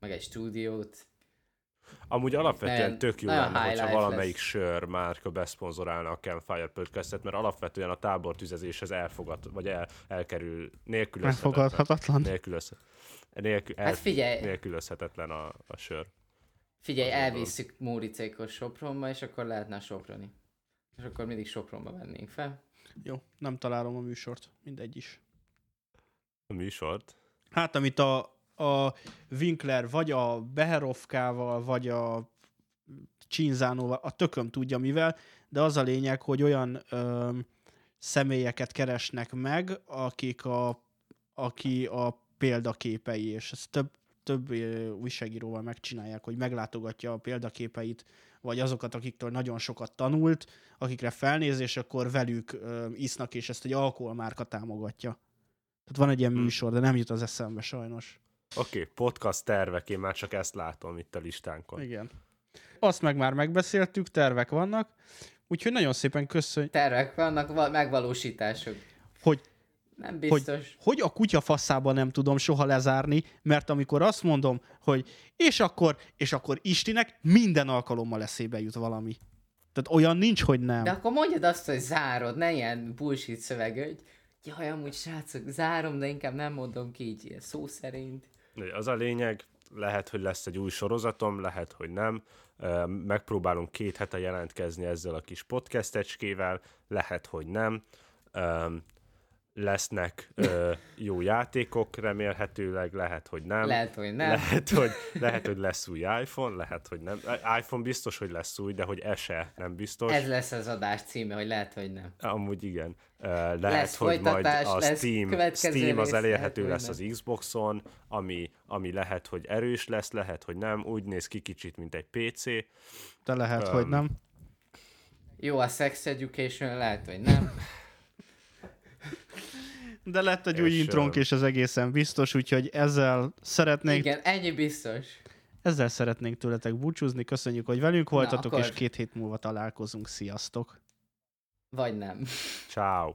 Meg egy stúdiót. Amúgy alapvetően Nagyon- tök jó lenne, hogyha valamelyik lesz. sör márka beszponzorálna a Campfire Podcastet, mert alapvetően a tábortüzezéshez elfogad, vagy el, elkerül, nélkülözhetetlen. Megfogadhatatlan. Nélkülöz, nélkül, el, Hát figyelj, nélkülözhetetlen a, a sör. figyelj, az oldalon. elvisszük Móricékot Sopronba, és akkor lehetne Soproni. És akkor mindig Sopronba vennénk fel. Jó, nem találom a műsort. Mindegy is. A műsort. Hát, amit a, a Winkler vagy a Beherovkával, vagy a Csinzánóval, a tököm tudja mivel, de az a lényeg, hogy olyan ö, személyeket keresnek meg, akik a, aki a példaképei, és ezt több, több újságíróval megcsinálják, hogy meglátogatja a példaképeit, vagy azokat, akiktől nagyon sokat tanult, akikre felnéz, és akkor velük ö, isznak, és ezt egy alkoholmárka támogatja. Tehát van egy ilyen Hmm. műsor, de nem jut az eszembe sajnos. Oké, okay, podcast tervek, én már csak ezt látom itt a listánkon. Igen. Azt meg már megbeszéltük, tervek vannak, úgyhogy nagyon szépen köszönjük, Tervek vannak, va- megvalósítások. hogy Nem biztos. hogy a kutya faszában nem tudom soha lezárni, mert amikor azt mondom, hogy és akkor, és akkor Istinek minden alkalommal eszébe jut valami. Tehát olyan nincs, hogy nem. De akkor mondjad azt, hogy zárod, ne ilyen bullshit szöveg, hogy jaj, amúgy srácok, zárom, de inkább nem mondom ki így ilyen szó szerint. Az a lényeg, lehet, hogy lesz egy új sorozatom, lehet, hogy nem. Megpróbálunk két hete jelentkezni ezzel a kis podcastecskével, lehet, hogy nem. Lesznek ö, jó játékok, remélhetőleg, lehet, hogy nem. Lehet, hogy nem. Lehet, hogy, lehet, hogy lesz új iPhone, lehet, hogy nem. iPhone biztos, hogy lesz új, de hogy e se nem biztos. Ez lesz az adás címe, hogy lehet, hogy nem. Amúgy igen. Lehet, Lesz hogy majd a lesz Steam, Steam az elérhető lehet, lesz hogy az Xboxon, ami, ami lehet, hogy erős lesz, lehet, hogy nem. Úgy néz ki kicsit, mint egy PC. De lehet, Öm. hogy nem. Jó, a Sex Education lehet, hogy nem. De lett egy új És, intrónk, ö, és ez egészen biztos, úgyhogy ezzel szeretnék, Igen, ennyi biztos. Ezzel szeretnénk tőletek búcsúzni, köszönjük, hogy velünk voltatok, akkor- és két hét múlva találkozunk. Sziasztok! Vagy nem. Ciao.